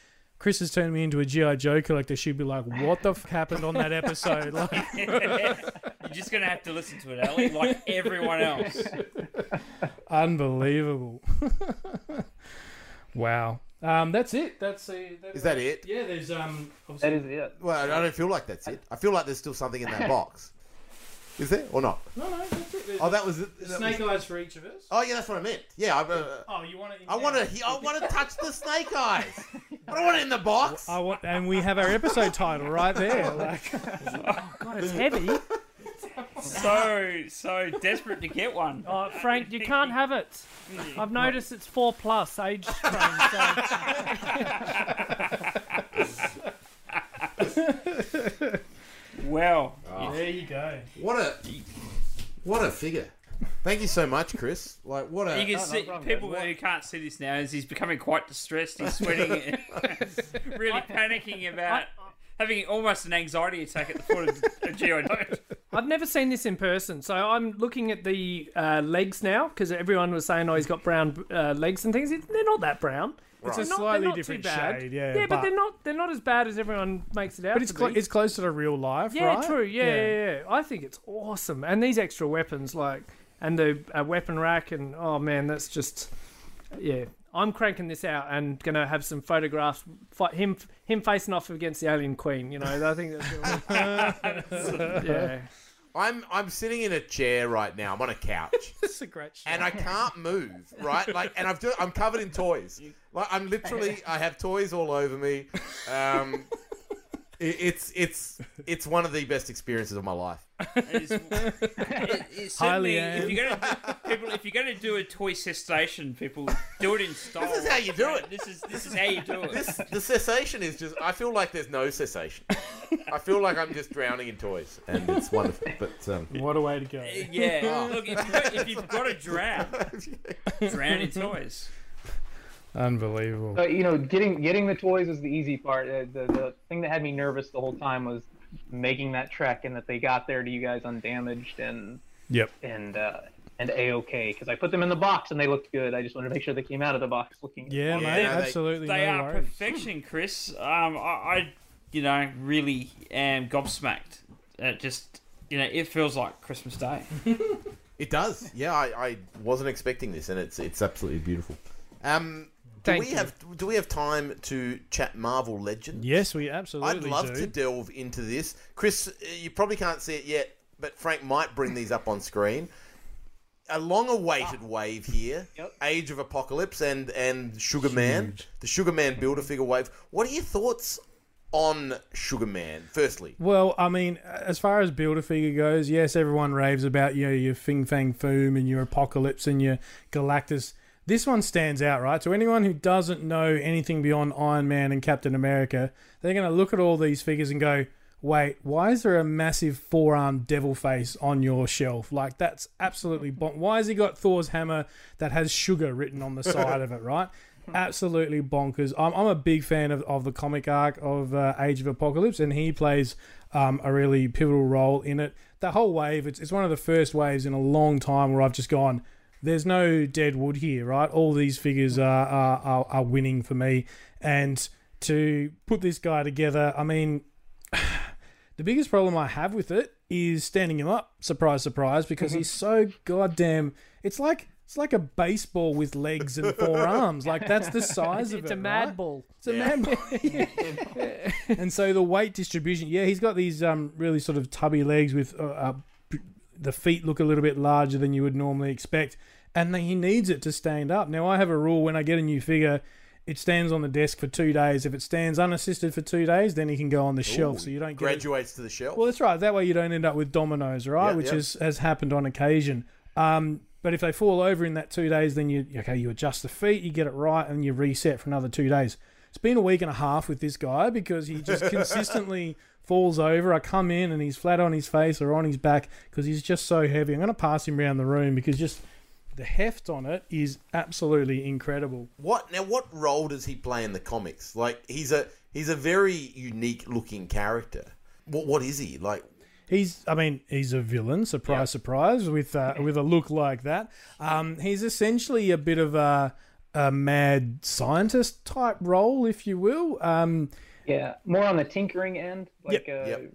Chris has turned me into a GI Joe collector. She'd be like, "What the f- happened on that episode?" Like, <laughs> You're just gonna have to listen to it, Ellie, like everyone else. unbelievable. <laughs> wow. Um, that's it. That's the. That Is that it? Yeah. There's um. That is it. Well, I don't feel like that's it. I feel like there's still something in that <laughs> box. Is there or not? No, no, that's it. There's Oh, that was it. that snake was- eyes for each of us. Oh, yeah, that's what I meant. Yeah, I, uh, Oh, you want it? I want to. I want to touch the snake eyes. <laughs> I don't want it in the box. I want, and we have our episode title right there. <laughs> Like, oh God, it's heavy. <laughs> So so desperate to get one. Oh, Frank, you can't have it. I've noticed it's four plus age range. So Well, there you go. What a what a figure. Thank you so much, Chris. Like what a you can no see problem, people guys. who can't see this now is he's becoming quite distressed. He's sweating, <laughs> really panicking about having almost an anxiety attack at the foot of a <laughs> geonote. I've never seen this in person, so I'm looking at the uh, legs now because everyone was saying, "Oh, he's got brown uh, legs and things." They're not that brown. It's They're a not- they're slightly not too different bad. shade, yeah. Yeah, but, but, they're not. They're not as bad as everyone makes it out. but it's to clo- be. it's closer to real life, Yeah, right? true. Yeah, yeah, yeah, I think it's awesome, and these extra weapons, like, and the uh, weapon rack, and oh man, that's just, yeah. I'm cranking this out and gonna have some photographs. Fight him, him facing off against the alien queen. You know, I think that's gonna <laughs> <laughs> yeah. I'm I'm sitting in a chair right now. I'm on a couch. <laughs> It's a great and I can't move, right? Like, and I've just, I'm covered in toys. Like, I'm literally, <laughs> I have toys all over me. Um, it, it's it's it's one of the best experiences of my life. It's, <laughs> it, it's Highly certainly, if aimed. you're gonna do, people, if you're gonna do a toy cessation, people do it in style. This is how you do it. This is this is how you do it. This the cessation is just. I feel like there's no cessation. I feel like I'm just drowning in toys, and it's wonderful. But um, what a way to go. yeah, look, if you've, got, if you've got to drown, <laughs> drown in toys. Unbelievable. But you know, getting getting the toys is the easy part. Uh, the the thing that had me nervous the whole time was making that trek and that they got there to you guys undamaged and Yep. and uh, and a okay because I put them in the box and they looked good. I just wanted to make sure they came out of the box looking. Yeah, Yeah, mate. they- absolutely. They no are worries. perfection, Chris. Um, I, I, you know, really am gobsmacked. It just, you know, it feels like Christmas Day. <laughs> it does. Yeah, I, I wasn't expecting this, and it's it's absolutely beautiful. Um, do we you. have do we have time to chat Marvel Legends? Yes, we absolutely I'd love do. to delve into this. Chris, uh, you probably can't see it yet, but Frank might bring these up on screen. A long-awaited wave here, Yep. Age of Apocalypse and and Sugar Man, the Sugar Man Build-A-Figure wave. What are your thoughts on Sugar Man? Firstly, Well, I mean, as far as Build-A-Figure goes, yes, everyone raves about you know, your Fing Fang Foom and your Apocalypse and your Galactus. This one stands out, right? So anyone who doesn't know anything beyond Iron Man and Captain America, they're going to look at all these figures and go, "Wait, why is there a massive four-armed devil face on your shelf? Like that's absolutely bon- why has he got Thor's hammer that has sugar written on the <laughs> side of it, right? Absolutely bonkers. I'm, I'm a big fan of, of the comic arc of uh, Age of Apocalypse, and he plays um, a really pivotal role in it. The whole wave, it's, it's one of the first waves in a long time where I've just gone, there's no dead wood here, right? All these figures are, are, are, are winning for me. And to put this guy together, I mean, <sighs> the biggest problem I have with it is standing him up. Surprise, surprise, because he's so goddamn. It's like it's like a baseball with legs and four arms. Like that's the size of It's it. It's a mad right? ball. It's a mad ball. Yeah. <laughs> and so the weight distribution, yeah, he's got these um really sort of tubby legs with uh, uh, the feet look a little bit larger than you would normally expect, and then he needs it to stand up. Now I have a rule when I get a new figure. It stands on the desk for two days. If it stands unassisted for two days, then he can go on the shelf. So you don't get it- graduates to the shelf. well, that's right. That way you don't end up with dominoes, right? Which yeah. is has happened on occasion. Um, but if they fall over in that two days, then you okay, you adjust the feet, you get it right, and you reset for another two days. It's been a week and a half with this guy because he just <laughs> consistently falls over. I come in and he's flat on his face or on his back because he's just so heavy. I'm going to pass him around the room because just the heft on it is absolutely incredible. What now? What role does he play in the comics? Like he's a he's a very unique looking character. What what is he like? He's, I mean, he's a villain. Surprise, surprise, with uh, with a look like that. Um, he's essentially a bit of a, a mad scientist type role, if you will. Um, Yeah, more on the tinkering end, like Yep. uh, Yep.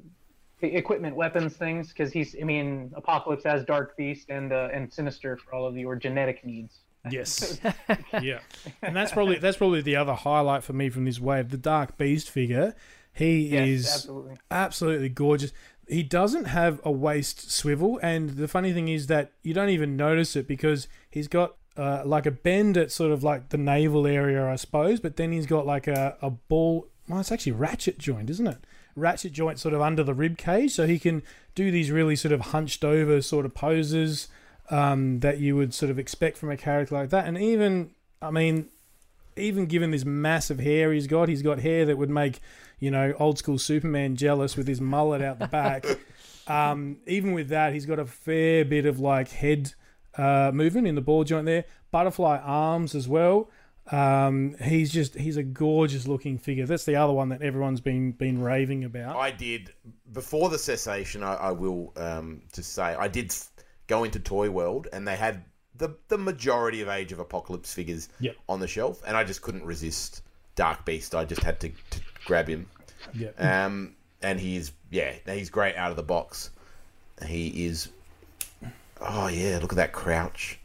equipment, weapons, things. Because he's, I mean, Apocalypse has Dark Beast and uh, and Sinister for all of your genetic needs. Yes. <laughs> yeah. And that's probably that's probably the other highlight for me from this wave. The Dark Beast figure. He Yes, is absolutely. absolutely gorgeous. He doesn't have a waist swivel, and the funny thing is that you don't even notice it because he's got uh, like a bend at sort of like the navel area, I suppose, but then he's got like a, a ball. Well, it's actually ratchet joint, isn't it? Ratchet joint sort of under the rib cage, so he can do these really sort of hunched over sort of poses um, that you would sort of expect from a character like that. And even, I mean, even given this massive hair he's got, he's got hair that would make, you know, old school Superman jealous with his mullet out the back. <laughs> um, even with that, he's got a fair bit of like head uh, movement in the ball joint there, butterfly arms as well. Um, he's just he's a gorgeous looking figure. That's the other one that everyone's been been raving about. I did before the cessation. I, I will um, just say I did go into Toy World, and they had the the majority of Age of Apocalypse figures Yep. on the shelf, and I just couldn't resist Dark Beast. I just had to, to grab him. Yeah. Um, and he's yeah, he's great out of the box. He is. Oh yeah, look at that crouch.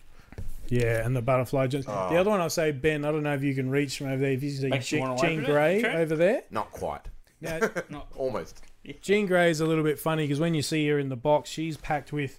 Yeah, and the butterfly joints. The other one I'll say, Ben, I don't know if you can reach from over there. If you see Makes Jean, wanna Jean it, Grey over there. Not quite, Now, <laughs> <laughs> almost. Jean Grey is a little bit funny because when you see her in the box, she's packed with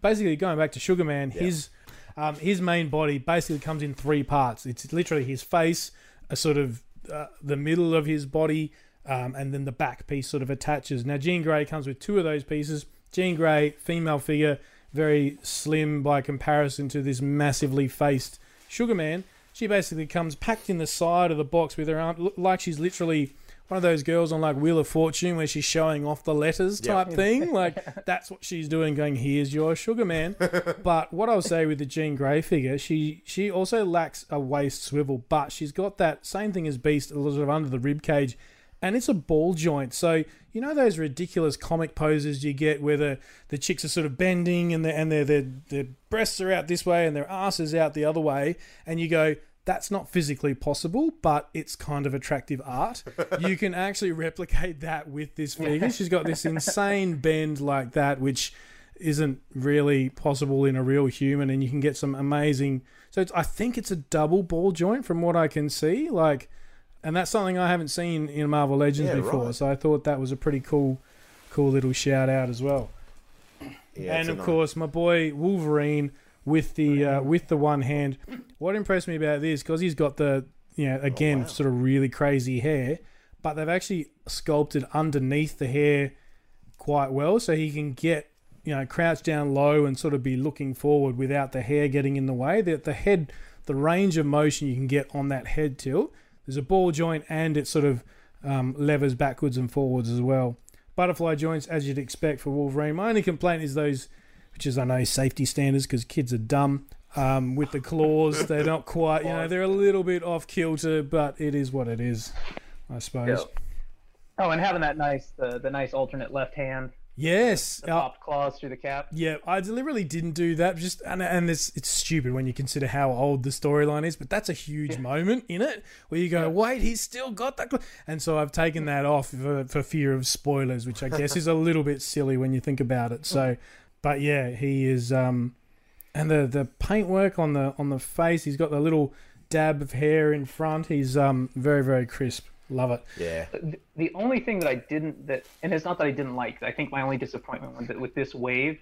basically going back to Sugarman. His um, his main body basically comes in three parts. It's literally his face, a sort of uh, the middle of his body, um, and then the back piece sort of attaches. Now Jean Grey comes with two of those pieces. Jean Grey, female figure, very slim by comparison to this massively faced Sugar Man. She basically comes packed in the side of the box with her arm, like she's literally one of those girls on like Wheel of Fortune where she's showing off the letters type thing. <laughs> Like that's what she's doing, going, "Here's your sugar man." <laughs> but what I'll say with the Jean Grey figure, she she also lacks a waist swivel, but she's got that same thing as Beast, a little sort of under the rib cage, and it's a ball joint. So you know those ridiculous comic poses you get where the, the chicks are sort of bending and their and their, their their breasts are out this way and their ass is out the other way, and you go. That's not physically possible, but it's kind of attractive art. <laughs> You can actually replicate that with this figure. She's got this insane <laughs> bend like that, which isn't really possible in a real human, and you can get some amazing. So it's, I think it's a double ball joint from what I can see. Like, and that's something I haven't seen in Marvel Legends Yeah, before. right. So I thought that was a pretty cool, cool little shout out as well. Yeah, and of nice- course, my boy Wolverine with the uh, with the one hand. What impressed me about this because he's got the you know again sort of really crazy hair, but they've actually sculpted underneath the hair quite well, so he can get you know crouch down low and sort of be looking forward without the hair getting in the way. The the head, the range of motion you can get on that head tilt. There's a ball joint and it sort of um, levers backwards and forwards as well. Butterfly joints, as you'd expect for Wolverine. My only complaint is those, which is I know safety standards because kids are dumb. Um, with the claws, <laughs> they're not quite. You know, they're a little bit off kilter, but it is what it is, I suppose. Oh, and having that nice the, the nice alternate left hand, Yes, the uh, popped claws through the cap. Yeah, I deliberately didn't do that. Just and and it's it's stupid when you consider how old the storyline is, but that's a huge moment in it where you go, wait, he's still got that. cl-" And so I've taken that off for, for fear of spoilers, which I guess is a little bit silly when you think about it. So, but yeah, he is. Um, and the the paintwork on the on the face, he's got the little dab of hair in front. He's um very very crisp. Love it. yeah, The- The only thing that I didn't that, and it's not that I didn't like. I think my only disappointment with with this wave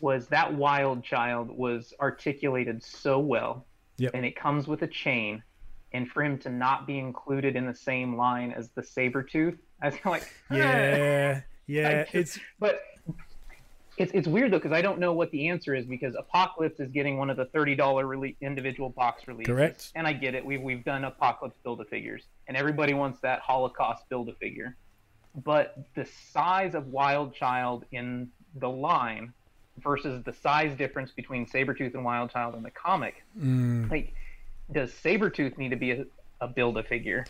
was that Wild Child was articulated so well, Yep. and it comes with a chain, and for him to not be included in the same line as the Sabretooth, I was like. Yeah, <laughs> yeah. I just- It's but it's it's weird though because I don't know what the answer is because Apocalypse is getting one of the thirty dollar rele- individual box releases. Correct. And I get it. We've we've done Apocalypse build a figures, and everybody wants that Holocaust build a figure. But the size of Wild Child in the line versus the size difference between Sabretooth and Wild Child in the comic, mm. like does Sabretooth need to be a, a build a figure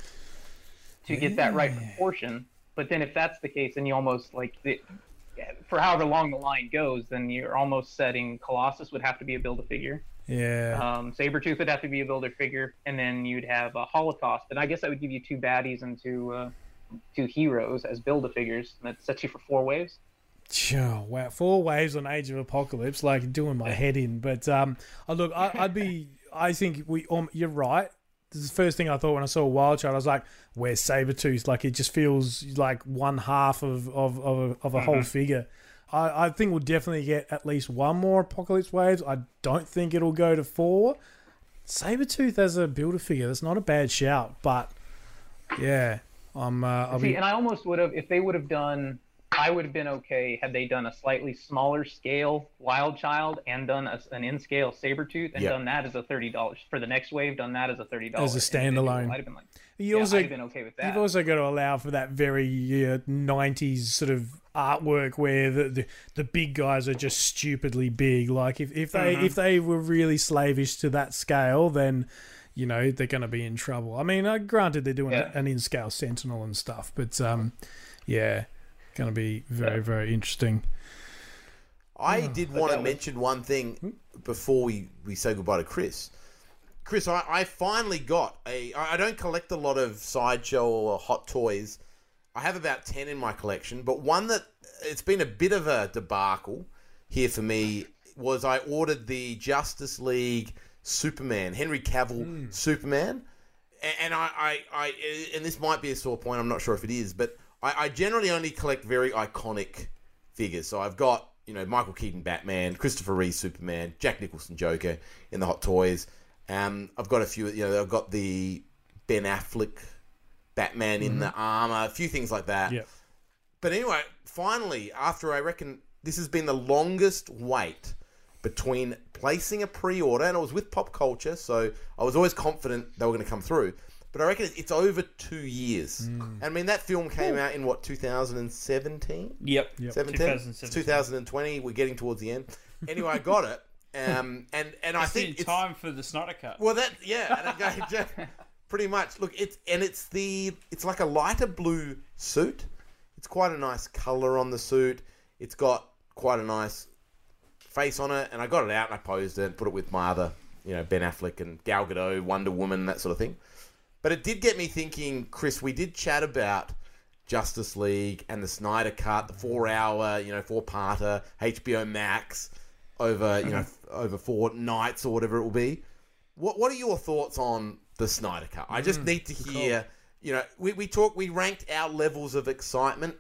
to get that right proportion? But then if that's the case, then you almost like it, for however long the line goes, then you're almost setting Colossus would have to be a build a figure. Yeah. Um, Sabretooth would have to be a build a figure, and then you'd have a Holocaust. And I guess that would give you two baddies and two uh, two heroes as build a figures. And that sets you for four waves. Wow, four waves on Age of Apocalypse, like doing my head in. But um, oh, look, I, I'd be. I think we. Um, you're right. This is the first thing I thought when I saw Wild Child. I was like, "Where's Sabretooth? Like it just feels like one half of of of a, of a whole figure." I, I think we'll definitely get at least one more Apocalypse waves. I don't think it'll go to four. Sabretooth as a build a figure, that's not a bad shout. But yeah, I'm. Uh, See, be. and I almost would have if they would have done. I would have been okay had they done a slightly smaller scale Wild Child and done a, an in scale saber tooth and Yeah. done that as a thirty dollars for the next wave. Done that as a thirty dollars As a standalone. I'd have been like, You yeah, also I'd have been okay with that. You've also got to allow for that very uh, 90s sort of artwork where the, the the big guys are just stupidly big. Like if, if they Mm-hmm. if they were really slavish to that scale, then you know they're going to be in trouble. I mean, uh, granted they're doing Yeah. an in scale Sentinel and stuff, but um, yeah, going to be very very interesting. I did want to was- mention one thing hmm? before we, we say goodbye to Chris. Chris, I, I finally got a. I I don't collect a lot of sideshow or hot toys. I have about ten in my collection, but one that it's been a bit of a debacle here for me was I ordered the Justice League Superman, Henry Cavill hmm. Superman, and I, I, I, and this might be a sore point. I'm not sure if it is, but I, I generally only collect very iconic figures. So I've got you know Michael Keaton Batman, Christopher Reeve Superman, Jack Nicholson Joker in the Hot Toys. Um, I've got a few. You know, I've got the Ben Affleck Batman in the armor, a few things like that. Yep. But anyway, finally, after I reckon this has been the longest wait between placing a pre-order, and it was with Pop Culture, so I was always confident they were going to come through. But I reckon it's over two years. And I mean, that film came out in what 2017. Yep. 17? 2017. It's 2020. We're getting towards the end. Anyway, I got it. Um, and and I think in it's, time for the Snyder Cut. well, that yeah, and I go, <laughs> pretty much. Look, it's and it's the it's like a lighter blue suit. It's quite a nice color on the suit. It's got quite a nice face on it, and I got it out and I posed it and put it with my other, you know, Ben Affleck and Gal Gadot, Wonder Woman, that sort of thing. But it did get me thinking, Chris. We did chat about Justice League and the Snyder Cut, the four-hour, you know, four-parter HBO Max over, you know, mm-hmm. over four nights or whatever it will be. What What are your thoughts on the Snyder Cut? I just mm-hmm. need to hear. You know, we we talked, we ranked our levels of excitement,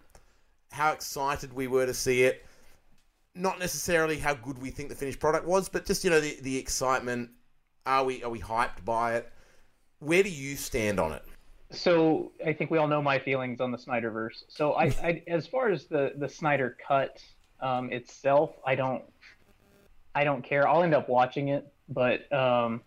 how excited we were to see it. Not necessarily how good we think the finished product was, but just you know the the excitement. Are we are we hyped by it? Where do you stand on it? so I think we all know my feelings on the Snyderverse. So I, I as far as the the Snyder cut um, itself, I don't I don't care. I'll end up watching it, but um,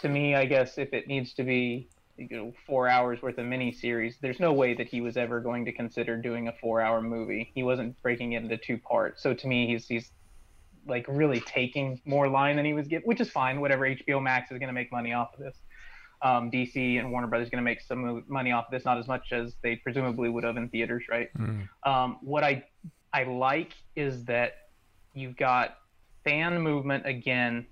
to me, I guess if it needs to be you know four hours worth of miniseries, there's no way that he was ever going to consider doing a four hour movie. He wasn't breaking it into two parts. So to me, he's he's like really taking more line than he was given, which is fine. Whatever HBO Max is going to make money off of this um, DC and Warner Brothers going to make some money off of this, not as much as they presumably would have in theaters, right? Um, what I I like is that you've got fan movement again,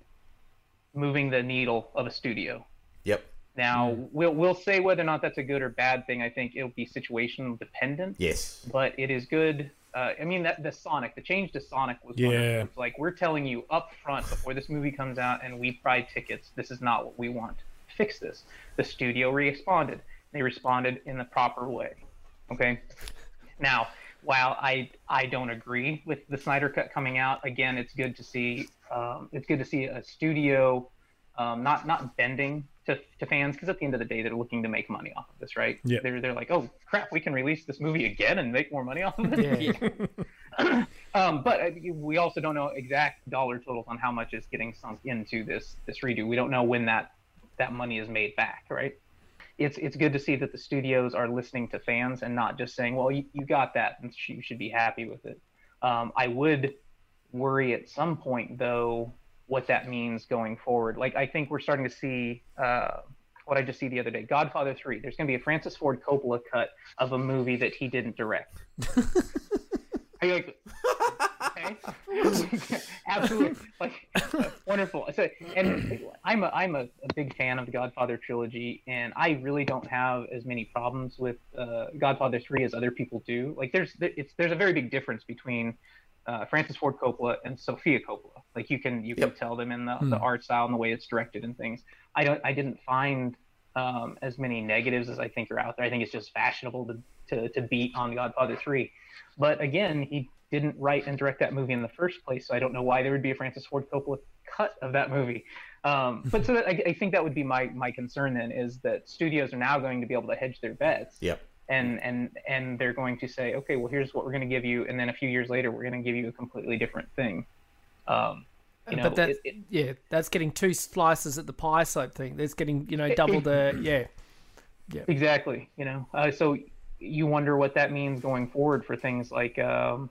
moving the needle of a studio. Yep. Now we'll we'll say whether or not that's a good or bad thing. I think it'll be situational dependent Yes. but it is good. Uh, I mean, that the Sonic, the change to Sonic was Yeah. like we're telling you up front before this movie comes out, and we buy tickets. This is not what we want. Fix this. The studio responded. They responded in the proper way. Okay. Now, while I I don't agree with the Snyder Cut coming out, again, it's good to see. Um, it's good to see a studio um, not not bending to, to fans because at the end of the day, they're looking to make money off of this, right? Yeah. They're they're like, oh crap, we can release this movie again and make more money off of it. Yeah. <laughs> Um, but uh, we also don't know exact dollar totals on how much is getting sunk into this this redo. We don't know when that that money is made back, right? It's it's good to see that the studios are listening to fans and not just saying, "Well, you, you got that, and you should be happy with it." Um, I would worry at some point, though, what that means going forward. Like I think we're starting to see uh, what I just see the other day, Godfather Three. There's going to be a Francis Ford Coppola cut of a movie that he didn't direct. <laughs> I, like, okay, <laughs> absolutely, like wonderful. So, and I'm a I'm a, a big fan of the Godfather trilogy, and I really don't have as many problems with uh, Godfather three as other people do. Like, there's it's there's a very big difference between uh, Francis Ford Coppola and Sofia Coppola. Like, you can you can tell them in the, the art style and the way it's directed and things. I don't I didn't find um, as many negatives as I think are out there. I think it's just fashionable to to, to beat on Godfather three. But again, he didn't write and direct that movie in the first place, so I don't know why there would be a Francis Ford Coppola cut of that movie. Um, <laughs> but so that, I, I think that would be my my concern then is that studios are now going to be able to hedge their bets. Yep. And and and they're going to say, okay, well here's what we're going to give you, and then a few years later we're going to give you a completely different thing. Um, you know, but that, it- it- yeah, that's getting two slices at the pie side thing. That's getting, you know, double the, yeah. Exactly. You know, uh, so you wonder what that means going forward for things like um,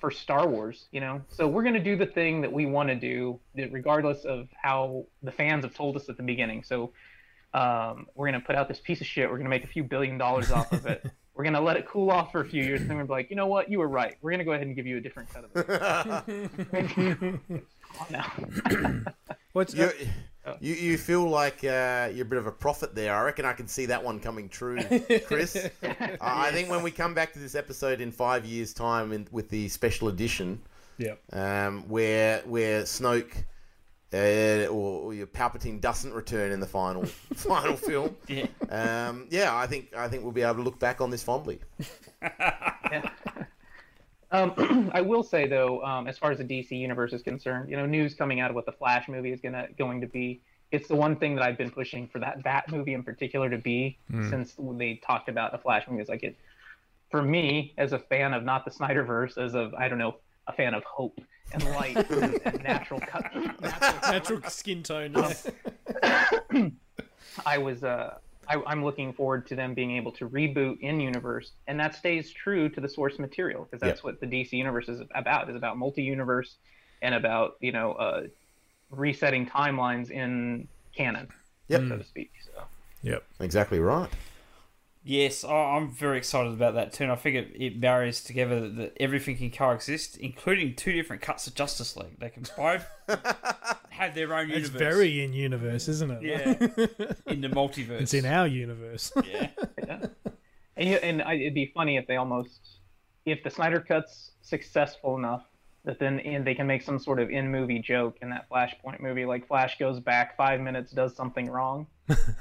for Star Wars. You know, so we're going to do the thing that we want to do, regardless of how the fans have told us at the beginning. So um, we're going to put out this piece of shit. We're going to make a few billion dollars off of it. <laughs> We're going to let it cool off for a few years, and then we're be like, you know what, you were right. We're going to go ahead and give you a different cut of <laughs> it. <laughs> Come on now. <coughs> What's You, you, you feel like uh, you're a bit of a prophet there. I reckon I can see that one coming true, Chris. <laughs> Uh, I think when we come back to this episode in five years' time in, with the special edition, Yep. um, where where Snoke uh, or, or your Palpatine doesn't return in the final <laughs> final film, Yeah. um, yeah, I think I think we'll be able to look back on this fondly. <laughs> Um, <clears throat> I will say though, um, as far as the DC universe is concerned, you know, news coming out of what the Flash movie is gonna going to be. It's the one thing that I've been pushing for that that movie in particular to be since they talked about the Flash movie. It's like it for me as a fan of not the Snyderverse, as of I don't know, a fan of hope and light <laughs> and, and natural cut. Natural natural skin tone? <laughs> I was uh, I, I'm looking forward to them being able to reboot in universe, and that stays true to the source material because that's what the DC universe is about. is about multi-universe and about you know uh, resetting timelines in canon, Yep. so to speak. So yep. Exactly right. Yes, I- I'm very excited about that too, and I figure it, it marries together that everything can coexist, including two different cuts of Justice League. They can both <laughs> have their own universe. It's very in universe, isn't it? yeah, <laughs> in the multiverse. It's in our universe. yeah. <laughs> and and I, it'd be funny if they almost if the Snyder cut's successful enough that then in, they can make some sort of in-movie joke in that Flashpoint movie, like Flash goes back five minutes, does something wrong,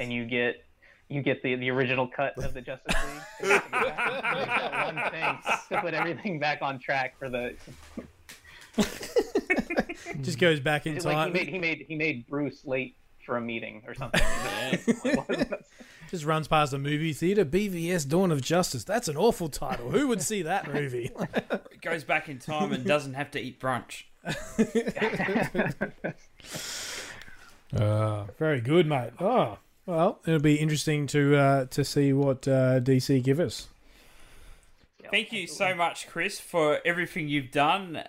and you get you get the, the original cut of the Justice League. They to go back and make that one thing to put everything back on track for the. <laughs> Just goes back in Like he made he made he made Bruce late for a meeting or something. <laughs> Just runs past a movie theater. BVS Dawn of Justice. That's an awful title. Who would see that movie? <laughs> It goes back in time and doesn't have to eat brunch. Uh, very good, mate. Oh, well, it'll be interesting to uh, to see what uh, DC give us. Thank you so much, Chris, for everything you've done.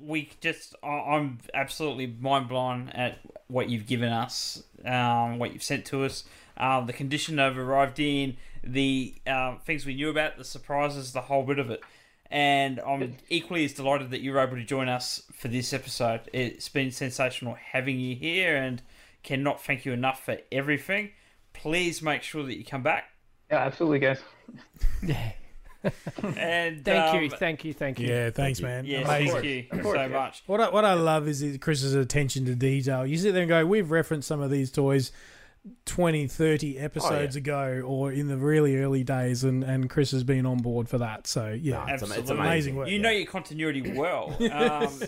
We just, I- I'm absolutely mind blown at what you've given us, um, what you've sent to us, um, the condition they've arrived in, the um, things we knew about, the surprises, the whole bit of it. And I'm equally as delighted that you were able to join us for this episode. It's been sensational having you here, and cannot thank you enough for everything. Please make sure that you come back. yeah, absolutely, guys. yeah. <laughs> And Thank um, you, thank you, thank you. Yeah, thanks, man. Yes, Amazing. thank you so much. What I, what I love is Chris's attention to detail. You sit there and go, we've referenced some of these toys 20, 30 episodes ago or in the really early days, and, and Chris has been on board for that. So, yeah, It's, ama- it's amazing. amazing work. You know your continuity well. <laughs> Um,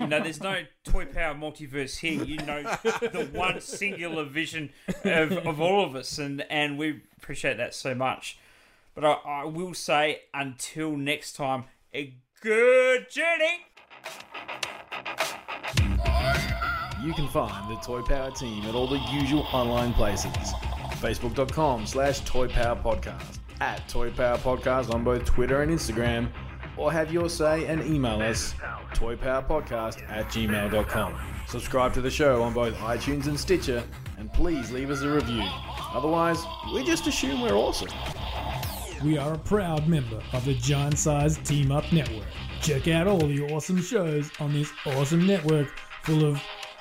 you know, there's no Toy Power multiverse here. You know the one singular vision of, of all of us, and, and we appreciate that so much. But I, I will say, until next time, a good journey. You can find the Toy Power team at all the usual online places. Facebook.com slash Toy Power Podcast, at Toy Power Podcast on both Twitter and Instagram, or have your say and email us toypowerpodcast at gmail.com. Subscribe to the show on both iTunes and Stitcher, and please leave us a review. Otherwise, we just assume we're awesome. We are a proud member of the Giant Size Team Up Network. Check out all the awesome shows on this awesome network full of